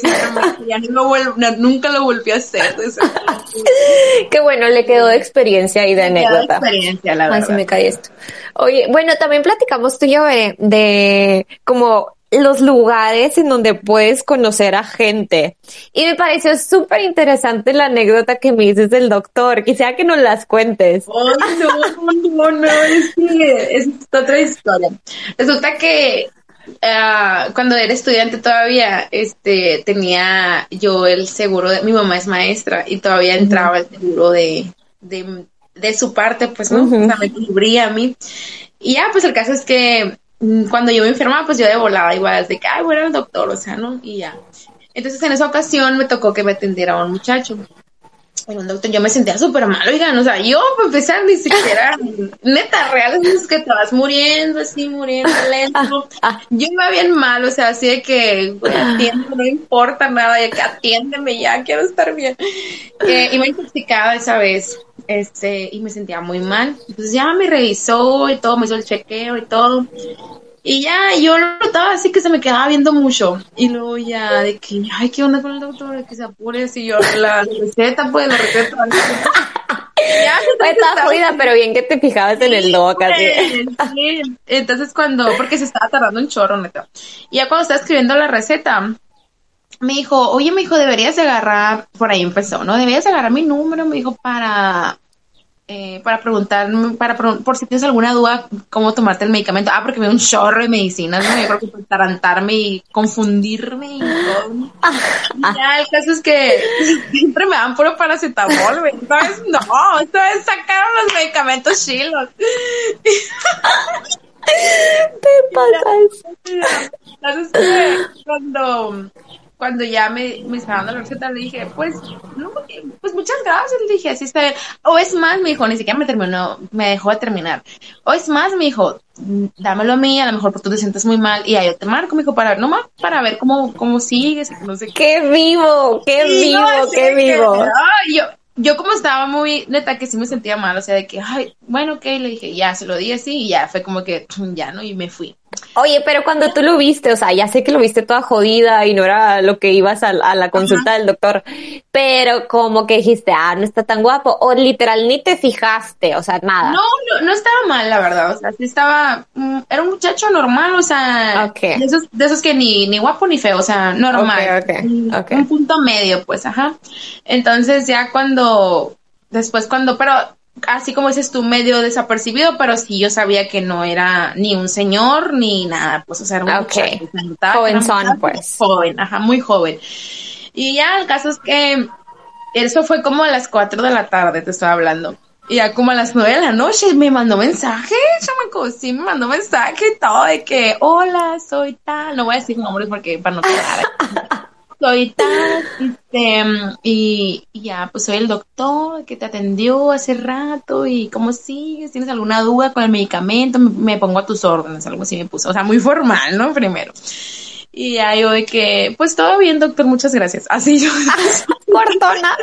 ya no no, nunca lo volví a hacer. Entonces, Qué bueno, le quedó de experiencia y de anécdota. experiencia, la Ay, verdad. se me cae esto. Oye, bueno, también platicamos tú y yo de, de como los lugares en donde puedes conocer a gente. Y me pareció súper interesante la anécdota que me dices del doctor. Quisiera que nos las cuentes. Ay, no, no, no, es que es otra historia. Resulta que ah, cuando era estudiante todavía, este, tenía yo el seguro de, mi mamá es maestra y todavía entraba el seguro de, de, de su parte, pues, ¿no? Ujú. O sea, me cubría a mí. Y ya, pues el caso es que cuando yo me enfermaba, pues yo de volada igual, de que, ay, voy al doctor, o sea, ¿no? Y ya. Entonces en esa ocasión me tocó que me atendiera un muchacho. Un doctor, yo me sentía súper mal, oigan, o sea, yo para empezar ni siquiera, neta, real, es que te vas muriendo, así, muriendo lento. Yo iba bien mal, o sea, así de que, güey, no importa nada, ya que atiéndeme ya, quiero estar bien. Eh, iba intoxicada esa vez, este, y me sentía muy mal. Entonces ya me revisó y todo, me hizo el chequeo y todo. Y ya, yo lo notaba así que se me quedaba viendo mucho. Y luego ya, de que, ay, ¿qué onda con el doctor? De que se apure, así yo, la receta, pues, la receta. ya, Fue toda jodida, pero bien que te fijabas en el doc, así. Sí, Entonces cuando, porque se estaba tardando un chorro, neta. Y ya cuando estaba escribiendo la receta, me dijo, oye, me dijo, deberías de agarrar, por ahí empezó, ¿no? Deberías de agarrar mi número, me dijo, para, eh, para preguntar, para por si tienes alguna duda, cómo tomarte el medicamento. Ah, porque me da un chorro de medicinas, ¿no? Yo creo que tarantarme y confundirme y todo. ya, el caso es que siempre me dan puro paracetamol, güey. Vez no, vez sacaron los medicamentos chilos. Te pasa Entonces, cuando cuando ya me, me estaban dando la receta, le dije, pues, no, pues muchas gracias, le dije, así está bien. O es más, me dijo, ni siquiera me terminó, me dejó de terminar. O es más, me dijo, dámelo a mí, a lo mejor porque tú te sientes muy mal, y ahí yo te marco, me dijo, para, nomás, para ver cómo, cómo sigues, no sé qué. vivo! ¡Qué vivo! ¡Qué vivo! yo, yo como estaba muy, neta, que sí me sentía mal, o sea, de que, ay, bueno, ok, le dije, ya, se lo di así, y ya, fue como que, ya, ¿no? Y me fui. Oye, pero cuando tú lo viste, o sea, ya sé que lo viste toda jodida y no era lo que ibas a, la consulta del doctor, pero como que dijiste, ah, no está tan guapo, o literal ni te fijaste, o sea, nada. No, no, no estaba mal, la verdad, o sea, sí estaba, mm, era un muchacho normal, o sea, de, esos, de esos que ni, ni guapo ni feo, o sea, normal. Okay, okay, un punto medio, pues, ajá. Entonces ya cuando, después cuando, pero así como dices tú, medio desapercibido, pero sí yo sabía que no era ni un señor ni nada, pues, o sea, era un okay. joven son, pues. Joven, ajá, muy joven. Y ya el caso es que eso fue como a las 4 de la tarde, te estoy hablando. Y ya como a las 9 de la noche me mandó mensaje, chamaco, sí me mandó mensaje y todo de que, hola, soy tal, no voy a decir nombres porque para no quedar. soy tal, este, y, ya, pues soy el doctor que te atendió hace rato y cómo sigues, tienes alguna duda con el medicamento, me, pongo a tus órdenes, algo así me puso, o sea, muy formal, ¿no? Primero. Y ya yo de que, pues todo bien, doctor, muchas gracias. Así yo. Cortona.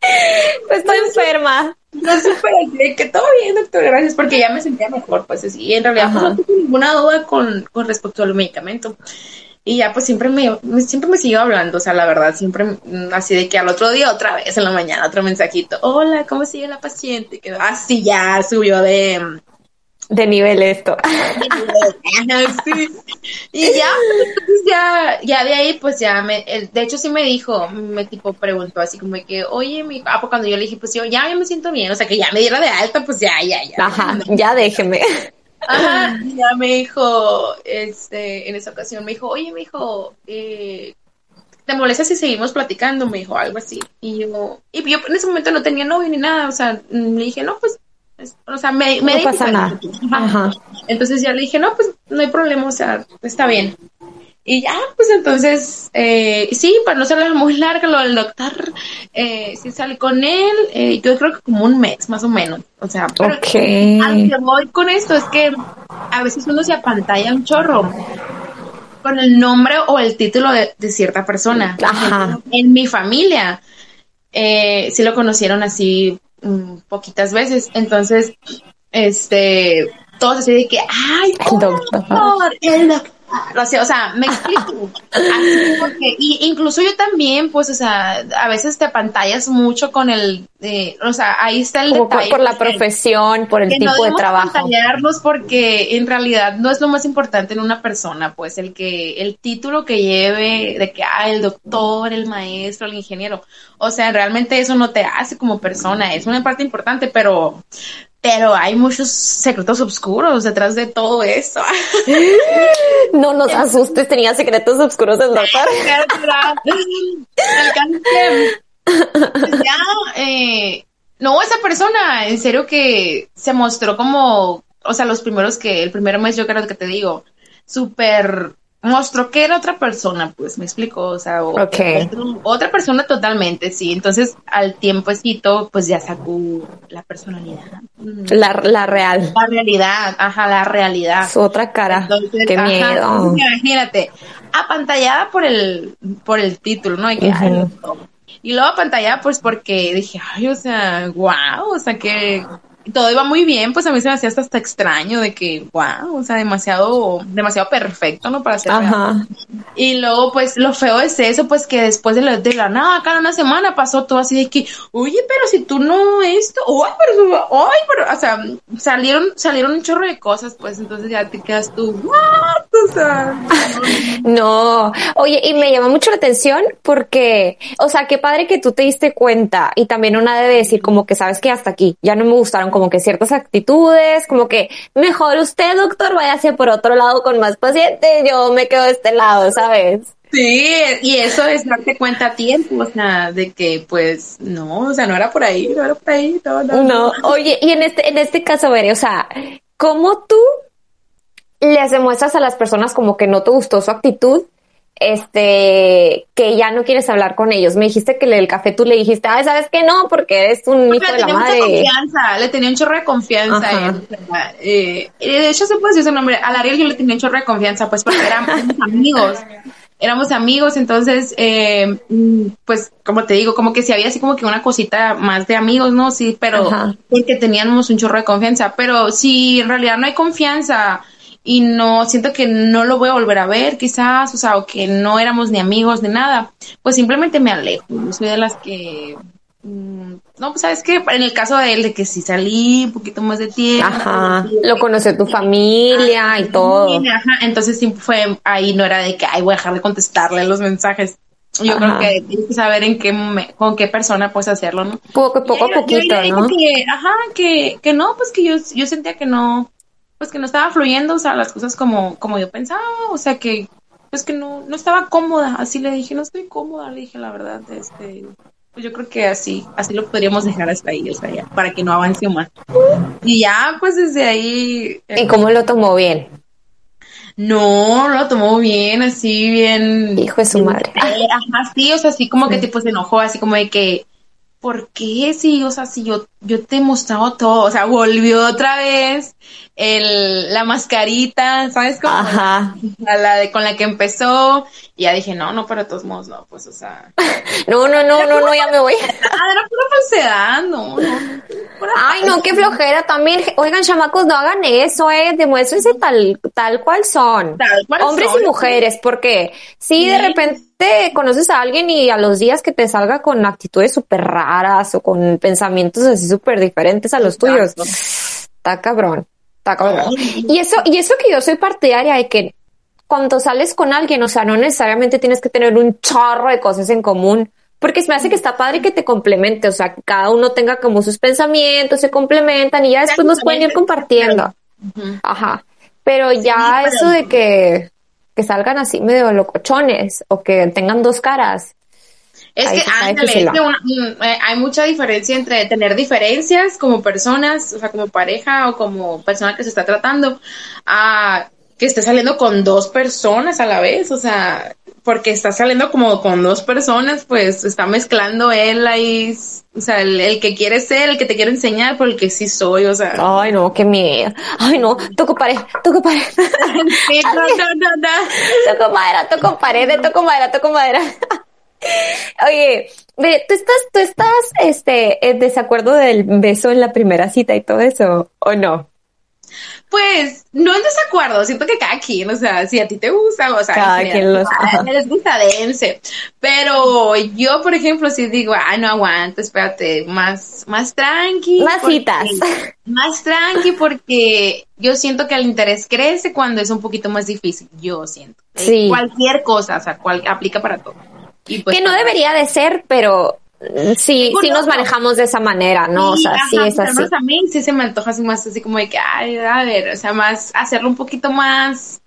pues estoy enferma. No supe que todo bien, doctor, gracias, porque ya me sentía mejor, pues así, en realidad no tengo ninguna duda con, con respecto al medicamento. Y ya pues siempre me, siempre me siguió hablando, o sea, la verdad, siempre mm, así de que al otro día otra vez en la mañana otro mensajito, hola, ¿cómo sigue la paciente? Que así ya subió de... Mm, de nivel esto. Y ya, pues, ya, ya de ahí, pues ya me, de hecho sí me dijo, me tipo preguntó así como que, oye, mi, ah, pues cuando yo le dije, pues yo ya, ya me siento bien, o sea, que ya me diera de alta, pues ya, ya, ya. Ajá, ya déjeme. Ajá, ya me dijo, este, en esa ocasión me dijo, oye, me dijo, eh, ¿te molesta si seguimos platicando? Me dijo algo así. Y yo, y yo en ese momento no tenía novio ni nada, o sea, le dije, no, pues, o sea, me, me no pasa nada. Ajá. Entonces ya le dije, no, pues, no hay problema, o sea, está bien. Y ya, pues entonces, eh, sí, para no ser muy larga lo del doctor, eh, sí salí con él, eh, yo creo que como un mes más o menos. O sea, pero okay. que voy con esto es que a veces uno se apantalla un chorro con el nombre o el título de, cierta persona. Ajá. En mi familia, eh, sí lo conocieron así mm, poquitas veces. Entonces, este, todos así de que, ay, el doctor, el doctor o sea, o sea, me explico. porque, y incluso yo también, pues, o sea, a veces te pantallas mucho con el, eh, o sea, ahí está el detalle. Por, la profesión, por el tipo de trabajo. pantallarnos porque en realidad no es lo más importante en una persona, pues, el que, el título que lleve de que, ah, el doctor, el maestro, el ingeniero. O sea, realmente eso no te hace como persona, es una parte importante, pero pero hay muchos secretos oscuros detrás de todo eso. No nos asustes, tenía secretos oscuros el doctor. ya, eh, no, esa persona, en serio que se mostró como, o sea, los primeros que, el primer mes yo creo que te digo, súper mostró que era otra persona, pues me explico, o sea, otra persona totalmente, sí. Entonces, al tiempecito, pues ya sacó la personalidad. La, la real. La realidad, ajá, la realidad. Su otra cara. Qué miedo. Imagínate, apantallada por el, por el título, ¿no? Y, que, y luego apantallada, pues porque dije, ay, o sea, wow, o sea, que todo iba muy bien, pues a mí se me hacía hasta, hasta extraño de que, wow, o sea, demasiado, demasiado perfecto, ¿no? Para ser Ajá. Y luego, pues, lo feo es eso, pues, que después de la, de la nada, cada una semana pasó todo así de que, oye, pero si tú no esto, ay, pero, ay, pero, o sea, salieron, salieron un chorro de cosas, pues, entonces ya te quedas tú, what? O sea, no, oye, y me llama mucho la atención porque, o sea, qué padre que tú te diste cuenta y también una debe decir como que sabes que hasta aquí ya no me gustaron como que ciertas actitudes, como que mejor usted, doctor, váyase por otro lado con más pacientes, yo me quedo de este lado, ¿sabes? Sí, y eso es darte cuenta a tiempo, o sea, de que pues no, o sea, no era por ahí, no era por ahí, no, no. No, oye, y en este, en este caso, Bere, o sea, ¿cómo tú les demuestras a las personas como que no te gustó su actitud? Este, que ya no quieres hablar con ellos. Me dijiste que el café tú le dijiste, ay, ¿sabes qué? No, porque eres un hijo de la madre. confianza, le tenía un chorro de confianza. Eh, de hecho, se puede decir su nombre. A Ariel yo le tenía un chorro de confianza, pues porque éramos amigos. Éramos amigos, entonces, eh, pues, como te digo, como que si había así como que una cosita más de amigos, ¿no? Sí, pero porque teníamos un chorro de confianza. Pero si en realidad no hay confianza, y no siento que no lo voy a volver a ver quizás, o sea, o que no éramos ni amigos ni nada, pues simplemente me alejo. Yo soy de las que mm, no, pues sabes que en el caso de él, de que sí salí un poquito más de tiempo. Ajá, lo conoció tu familia y todo. Ajá, entonces sí fue ahí, no era de que, ay, voy a dejar de contestarle los mensajes. Yo creo que tienes que saber en qué con qué persona puedes hacerlo, ¿no? Poco, poco a poquito, ¿no? ajá, que, que no, pues que yo, yo sentía que no, pues que no estaba fluyendo, o sea, las cosas como, como yo pensaba, o sea, que pues que no, no estaba cómoda, así le dije, no estoy cómoda, le dije la verdad, este, pues yo creo que así, así lo podríamos dejar hasta ahí, o sea, ya, para que no avance más. Y ya, pues desde ahí... ¿Y cómo lo tomó bien? No, lo tomó bien, así bien. Hijo de su madre. Ajá, sí, o sea, así como que tipo se enojó, así como de que, ¿por qué? Sí, o sea, si yo, yo te he mostrado todo, o sea, volvió otra vez el, la mascarita, ¿sabes cómo? Ajá. La, de, con la que empezó, y ya dije, no, no, pero de todos modos, no, pues, o sea. no, no, no, no, no, ya me voy. Ah, era pura falsedad, no, no. Ay, no, qué flojera también. Oigan, chamacos, no hagan eso, eh, demuéstrense tal, tal cual son. Tal cual Hombres y mujeres, porque si de repente conoces a alguien y a los días que te salga con actitudes súper raras o con pensamientos así súper diferentes a los tuyos, está cabrón. Y eso, y eso que yo soy partidaria de que cuando sales con alguien, o sea, no necesariamente tienes que tener un chorro de cosas en común, porque me hace que está padre que te complemente, o sea, que cada uno tenga como sus pensamientos, se complementan y ya después nos pueden ir compartiendo. Ajá. Pero ya eso de que, que salgan así medio locochones o que tengan dos caras, es que, mm, eh, hay mucha diferencia entre tener diferencias como personas, o sea, como pareja o como persona que se está tratando, a que esté saliendo con dos personas a la vez, o sea, porque está saliendo como con dos personas, pues está mezclando él ahí, o sea, el, que quiere ser, el que te quiere enseñar, por el que sí soy, o sea. Ay, no, qué miedo. Ay, no, toco pared, toco pared. Sí, no, no, no, no. Toco madera, toco pared, toco madera, toco madera. Oye, ¿tú estás, tú estás, este, en desacuerdo del beso en la primera cita y todo eso, o no? Pues no en desacuerdo, siento que cada quien, o sea, si a ti te gusta, o sea, cada quien los... les gusta, dense. Pero yo, por ejemplo, si digo, ah, no aguanto, espérate, más, más tranqui. Más citas. Más tranqui porque yo siento que el interés crece cuando es un poquito más difícil, yo siento. Sí. Cualquier cosa, o sea, cual, aplica para todo. Pues que no debería de ser, pero sí, sí nos manejamos de esa manera, ¿no? o sea, sí es así. A mí sí se me antoja así más así como de que, ay, a ver, o sea, más, hacerlo un poquito más,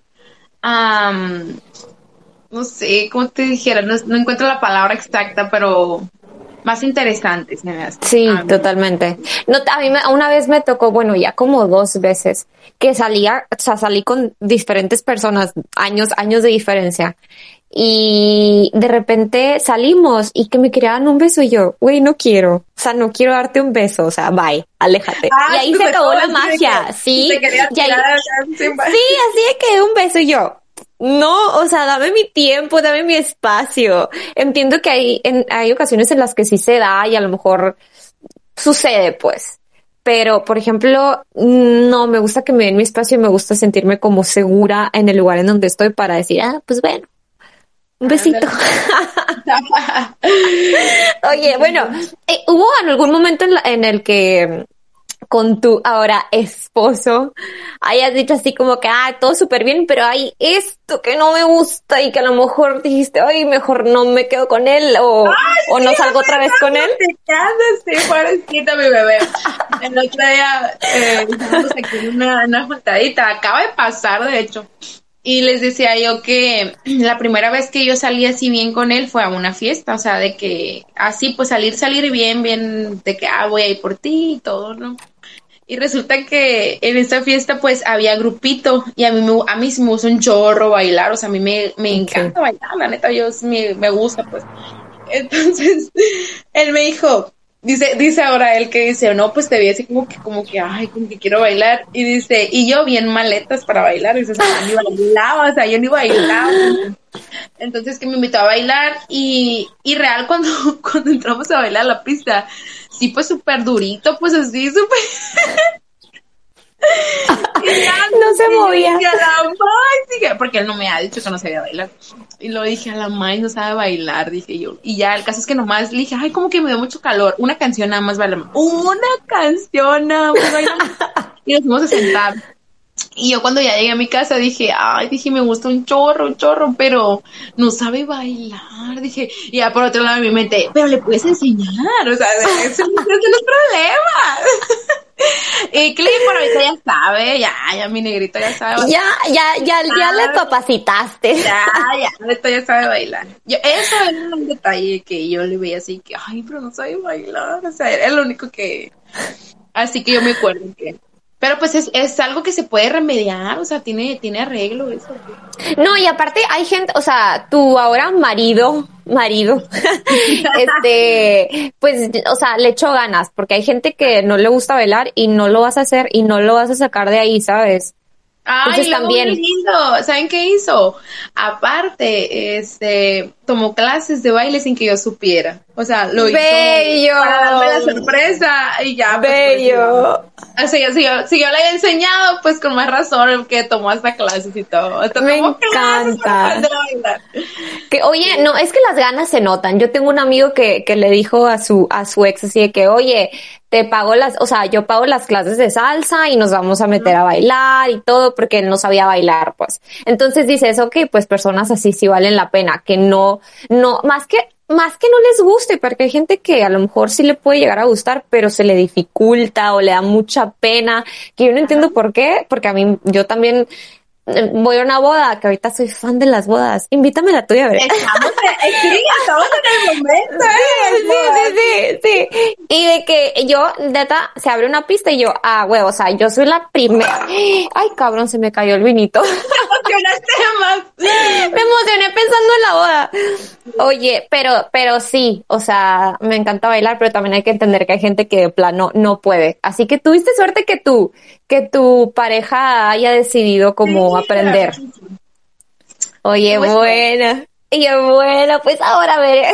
no sé, ¿cómo te dijera? No, encuentro la palabra exacta, pero más interesante. Sí, totalmente. No, a mí una vez me tocó, bueno, ya como dos veces, que salía, o sea, salí con diferentes personas, años, años de diferencia y de repente salimos y que me querían un beso y yo, güey, no quiero, o sea, no quiero darte un beso, o sea, bye, aléjate. Ah, y ahí se acabó la magia, sí. sí, así de que un beso y yo, no, o sea, dame mi tiempo, dame mi espacio. Entiendo que hay, en, hay ocasiones en las que sí se da y a lo mejor sucede, pues. pero por ejemplo, no me gusta que me den mi espacio y me gusta sentirme como segura en el lugar en donde estoy para decir, ah, pues bueno, un besito. Oye, bueno, eh, ¿hubo en algún momento en, el que con tu ahora esposo hayas dicho así como que, ah, todo súper bien, pero hay esto que no me gusta y que a lo mejor dijiste, ay, mejor no me quedo con él o, o no salgo otra vez con él? Te casas, sí, pobrecita mi bebé. El otro día, eh, aquí una, una juntadita, acaba de pasar, de hecho, y les decía yo que la primera vez que yo salí así bien con él fue a una fiesta, o sea, de que así pues salir, salir bien, bien, de que, ah, voy a ir por ti y todo, ¿no? Y resulta que en esa fiesta pues había grupito y a mí, me, a mí sí me gusta un chorro bailar, o sea, a mí me, me encanta bailar, la neta, yo me, me gusta pues. Entonces, él me dijo, Dice, dice ahora él que dice, no, pues te vi así como que, como que, ay, como que quiero bailar. Y dice, y yo bien maletas para bailar. Y dice, o sea, yo ni bailaba, o sea, yo ni bailaba. Entonces que me invitó a bailar y, y real cuando, cuando entramos a bailar a la pista, sí, pues súper durito, pues así, súper... no se movía. porque él no me ha dicho que no sabía bailar. Y lo dije, a la más no sabe bailar, dije yo. Y ya, el caso es que nomás le dije, ay, como que me dio mucho calor. Una canción nada más baila. Una canción nada más baila. y nos fuimos a sentar. Y yo cuando ya llegué a mi casa dije, ay, dije, me gusta un chorro, un chorro, pero no sabe bailar. Dije, y ya por otro lado de mi mente, pero le puedes enseñar, o sea, eso, no es el problema. y Clip por ahorita ya sabe, ya, ya mi negrito ya sabe. Ya, ya, ya, ya le capacitaste. Ya, ya, ya sabe bailar. Yo, eso es un detalle que yo le veía así que, ay, pero no sabe bailar. O sea, era lo único que. Así que yo me acuerdo que pero pues es, es, algo que se puede remediar, o sea, tiene, tiene arreglo eso. No, y aparte hay gente, o sea, tu ahora marido, marido, este, pues, o sea, le echo ganas, porque hay gente que no le gusta bailar y no lo vas a hacer y no lo vas a sacar de ahí, ¿sabes? Ay, también. lindo. ¿Saben qué hizo? Aparte, este, tomó clases de baile sin que yo supiera. O sea, lo hizo para darme la sorpresa y ya. Pues, pues, Bello. así, si, yo, si yo le había enseñado, pues con más razón que tomó hasta clases y todo. Me encanta. Que, oye, no, es que las ganas se notan. Yo tengo un amigo que, que le dijo a su, a su ex así de que, oye, te pago las, o sea, yo pago las clases de salsa y nos vamos a meter a bailar y todo porque él no sabía bailar, pues. Entonces dices, ok, pues personas así sí valen la pena, que no, no, más que, más que no les guste, porque hay gente que a lo mejor sí le puede llegar a gustar, pero se le dificulta o le da mucha pena, que yo no entiendo por qué, porque a mí, yo también voy a una boda, que ahorita soy fan de las bodas. Invítame a la tuya, a ver. Estamos en, sí, estamos en el momento, ¿eh? Sí, sí, sí, sí. Y de que yo, neta, se abre una pista y yo, ah, huevo, o sea, yo soy la primera. Ay, cabrón, se me cayó el vinito. Me emocionaste más. Me emocioné pensando en la boda. Oye, pero, pero sí, o sea, me encanta bailar, pero también hay que entender que hay gente que de plano no puede. Así que tuviste suerte que tú, que tu pareja haya decidido como aprender. Oye, buena. Oye, bueno, pues ahora a ver,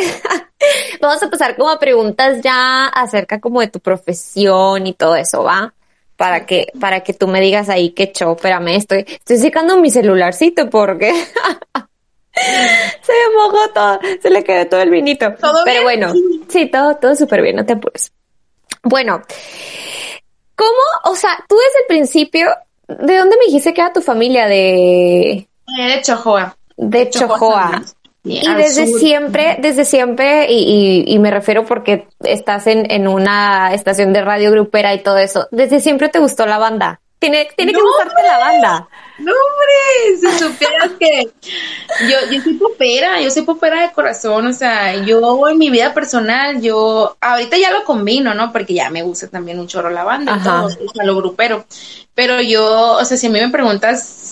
vamos a pasar como a preguntas ya acerca como de tu profesión y todo eso, ¿va? Para que, para que tú me digas ahí qué show, espérame, estoy, estoy secando mi celularcito porque se me mojó todo, se le quedó todo el vinito. Pero bueno, sí, todo, todo súper bien, no te apures. Bueno, ¿Cómo? O sea, tú desde el principio, ¿de dónde me dijiste que era tu familia? De... Eh, de Chojoa. De Chojoa. Y desde siempre, desde siempre, y, y, me refiero porque estás en, en una estación de radio grupera y todo eso, desde siempre te gustó la banda. Tiene, tiene que gustarte la banda. No, hombre, si supieras que yo, yo soy popera, yo soy popera de corazón, o sea, yo en mi vida personal, yo ahorita ya lo combino, ¿no? Porque ya me gusta también un chorro la banda todo, o sea, lo grupero. Pero yo, o sea, si a mí me preguntas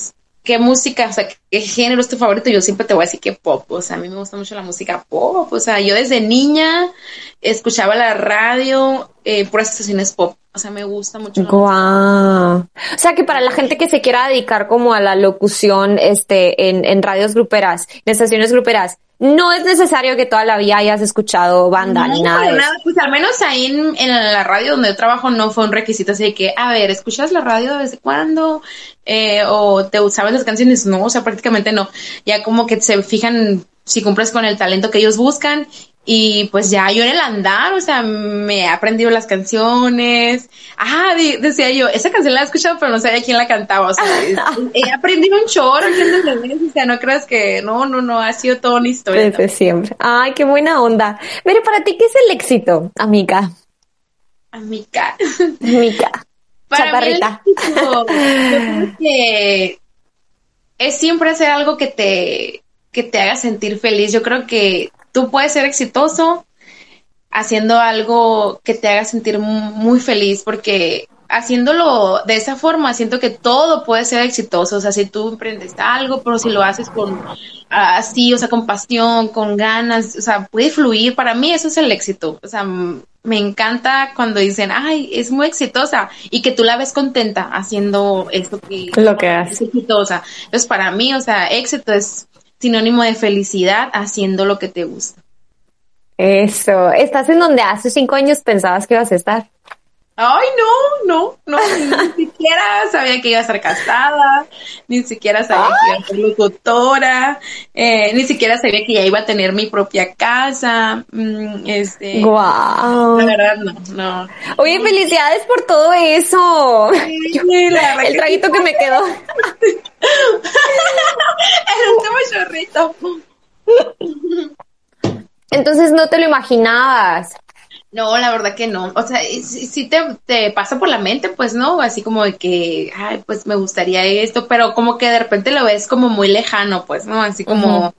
qué música, o sea, qué género es tu favorito, yo siempre te voy a decir que pop, o sea, a mí me gusta mucho la música pop, o sea, yo desde niña escuchaba la radio, eh, por estaciones pop, o sea, me gusta mucho. Guau. O sea, que para la gente que se quiera dedicar como a la locución, este, en, en radios gruperas, en estaciones gruperas, no es necesario que toda la vida hayas escuchado banda ni nada, nada. Pues al menos ahí en, en, la radio donde yo trabajo no fue un requisito así de que, a ver, ¿escuchas la radio de vez en cuando? Eh, ¿O te sabes las canciones? No, o sea, prácticamente no. Ya como que se fijan si cumples con el talento que ellos buscan y pues ya yo en el andar, o sea, me he aprendido las canciones. Ah, decía yo, esa canción la he escuchado, pero no sabía quién la cantaba. O sea, he aprendido un chorro, O sea, no creas que, no, no, no, ha sido toda una historia. Desde siempre. Ay, qué buena onda. Mire, para ti, ¿qué es el éxito, amiga? Amiga. Amiga. Para Chaparrita. Mí el éxito, yo creo que es siempre hacer algo que te, que te haga sentir feliz. Yo creo que tú puedes ser exitoso haciendo algo que te haga sentir muy feliz, porque haciéndolo de esa forma, siento que todo puede ser exitoso. O sea, si tú emprendes algo, pero si lo haces con así, o sea, con pasión, con ganas, o sea, puede fluir. Para mí eso es el éxito. O sea, me encanta cuando dicen, ay, es muy exitosa y que tú la ves contenta haciendo esto que, lo que hace. es exitosa. Entonces, para mí, o sea, éxito es sinónimo de felicidad haciendo lo que te gusta. Eso, estás en donde hace cinco años pensabas que ibas a estar. Ay, no, no, no, ni siquiera sabía que iba a estar casada, ni siquiera sabía que iba a ser locutora, eh, ni siquiera sabía que ya iba a tener mi propia casa, mm, este. Wow. La verdad, no, no. Oye, felicidades por todo eso. el traguito que me quedó. el último chorrito. Entonces no te lo imaginabas. No, la verdad que no. O sea, si, te, pasa por la mente, pues no, así como de que, ay, pues me gustaría esto, pero como que de repente lo ves como muy lejano, pues, ¿no? Así como,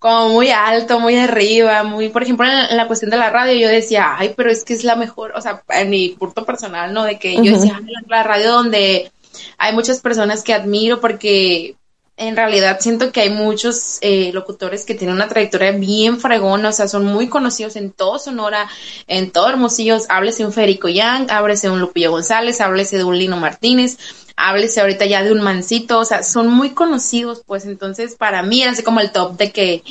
como muy alto, muy arriba, muy, por ejemplo, en la, cuestión de la radio, yo decía, ay, pero es que es la mejor, o sea, en mi punto personal, ¿no? De que yo decía, la radio donde hay muchas personas que admiro porque en realidad siento que hay muchos eh, locutores que tienen una trayectoria bien fregona, o sea, son muy conocidos en todo Sonora, en todo Hermosillo, háblese un Federico Young, háblese un Lupillo González, háblese de un Lino Martínez, háblese ahorita ya de un Mancito, o sea, son muy conocidos, pues entonces para mí era así como el top de que,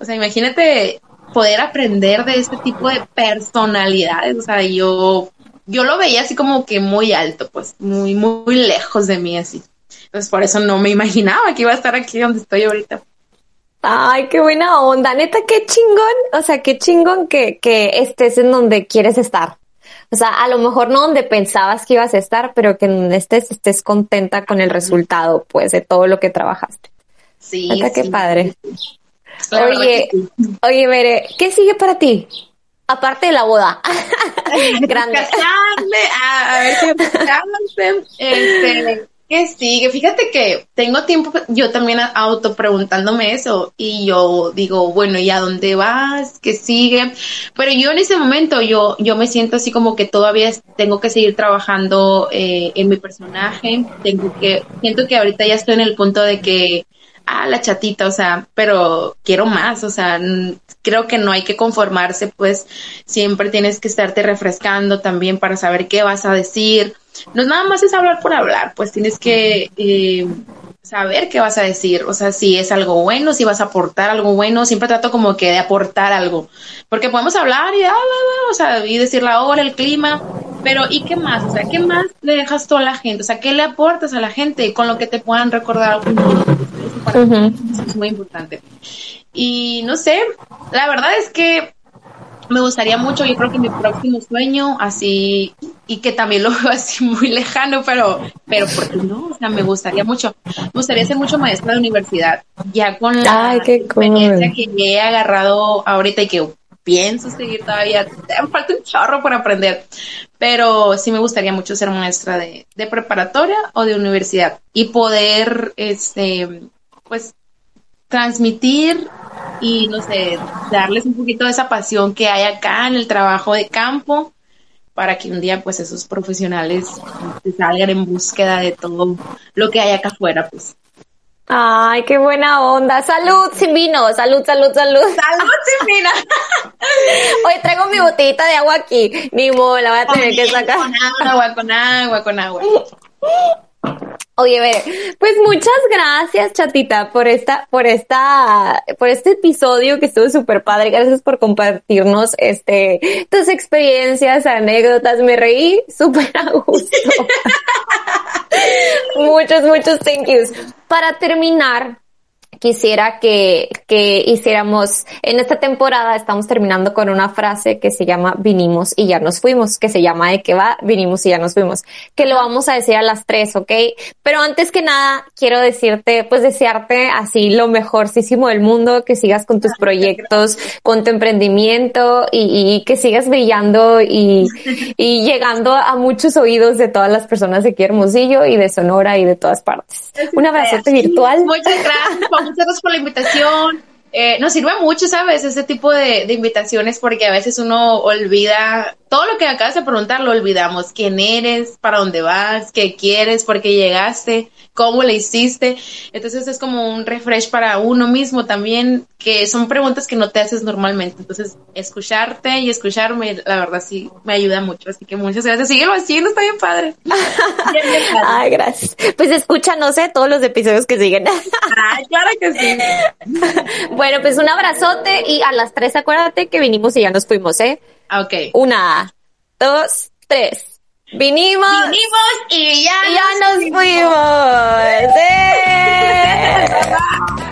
o sea, imagínate poder aprender de este tipo de personalidades, o sea, yo, yo lo veía así como que muy alto, pues, muy, muy lejos de mí así. Entonces por eso no me imaginaba que iba a estar aquí donde estoy ahorita. Ay, qué buena onda, neta, qué chingón, o sea, qué chingón que, que estés en donde quieres estar. O sea, a lo mejor no donde pensabas que ibas a estar, pero que en donde estés, estés contenta con el resultado, pues, de todo lo que trabajaste. Sí. Neta, qué padre. oye, oye, Bere, ¿qué sigue para ti? Aparte de la boda. Grande. a, ver qué este, que sigue? Fíjate que tengo tiempo yo también auto preguntándome eso y yo digo, bueno, ¿y a dónde vas? ¿Qué sigue? Pero yo en ese momento yo, yo me siento así como que todavía tengo que seguir trabajando eh, en mi personaje, tengo que, siento que ahorita ya estoy en el punto de que, ah, la chatita, o sea, pero quiero más, o sea, creo que no hay que conformarse, pues siempre tienes que estarte refrescando también para saber qué vas a decir. No nada más es hablar por hablar, pues tienes que eh, saber qué vas a decir, o sea, si es algo bueno, si vas a aportar algo bueno, siempre trato como que de aportar algo, porque podemos hablar y, ah, o sea, y decir la hora, el clima, pero ¿y qué más? O sea, ¿qué más le dejas tú a la gente? O sea, ¿qué le aportas a la gente con lo que te puedan recordar Eso es muy importante. Y no sé, la verdad es que me gustaría mucho, yo creo que mi próximo sueño, así, y que también lo veo así muy lejano, pero, pero ¿por qué no? O sea, me gustaría mucho, me gustaría ser mucho maestra de universidad, ya con la experiencia que he agarrado ahorita y que pienso seguir todavía, falta un chorro por aprender, pero sí me gustaría mucho ser maestra de, de preparatoria o de universidad y poder, este, pues, transmitir y no sé, darles un poquito de esa pasión que hay acá en el trabajo de campo para que un día pues esos profesionales salgan en búsqueda de todo lo que hay acá afuera pues. Ay, qué buena onda. Salud sin vino. Salud, salud, salud. Salud sin vino. Hoy traigo mi botellita de agua aquí. Ni modo, la voy a tener que sacar. Con agua, con agua, con agua. Oye, ve, pues muchas gracias, chatita, por esta, por esta, por este episodio que estuvo súper padre. Gracias por compartirnos, este, tus experiencias, anécdotas. Me reí súper a gusto. muchos, muchos thank yous. Para terminar, quisiera que, que hiciéramos, en esta temporada estamos terminando con una frase que se llama vinimos y ya nos fuimos, que se llama de que va, vinimos y ya nos fuimos, que lo vamos a decir a las tres, ¿ok? Pero antes que nada, quiero decirte, pues desearte así lo mejorcísimo del mundo, que sigas con tus proyectos, con tu emprendimiento y, y que sigas brillando y, y llegando a muchos oídos de todas las personas de aquí Hermosillo y de Sonora y de todas partes. Un abrazote virtual. Muchas gracias muchas gracias por la invitación. Eh, nos sirve mucho, ¿sabes? Este tipo de, de, invitaciones porque a veces uno olvida todo lo que acabas de preguntar, lo olvidamos. ¿Quién eres? ¿Para dónde vas? ¿Qué quieres? ¿Por qué llegaste? ¿Cómo le hiciste? Entonces es como un refresh para uno mismo también, que son preguntas que no te haces normalmente. Entonces, escucharte y escucharme, la verdad sí me ayuda mucho. Así que muchas gracias. Síguelo haciendo, está bien padre. Bien, bien padre. Ay, gracias. Pues escúchanos, ¿eh? Todos los episodios que siguen. Ay, claro que sí. bueno, pues un abrazote y a las tres acuérdate que vinimos y ya nos fuimos, ¿eh? Ok. Una, dos, tres. Vinimos. Vinimos y ya, y ya nos, nos fuimos. ¡Eh!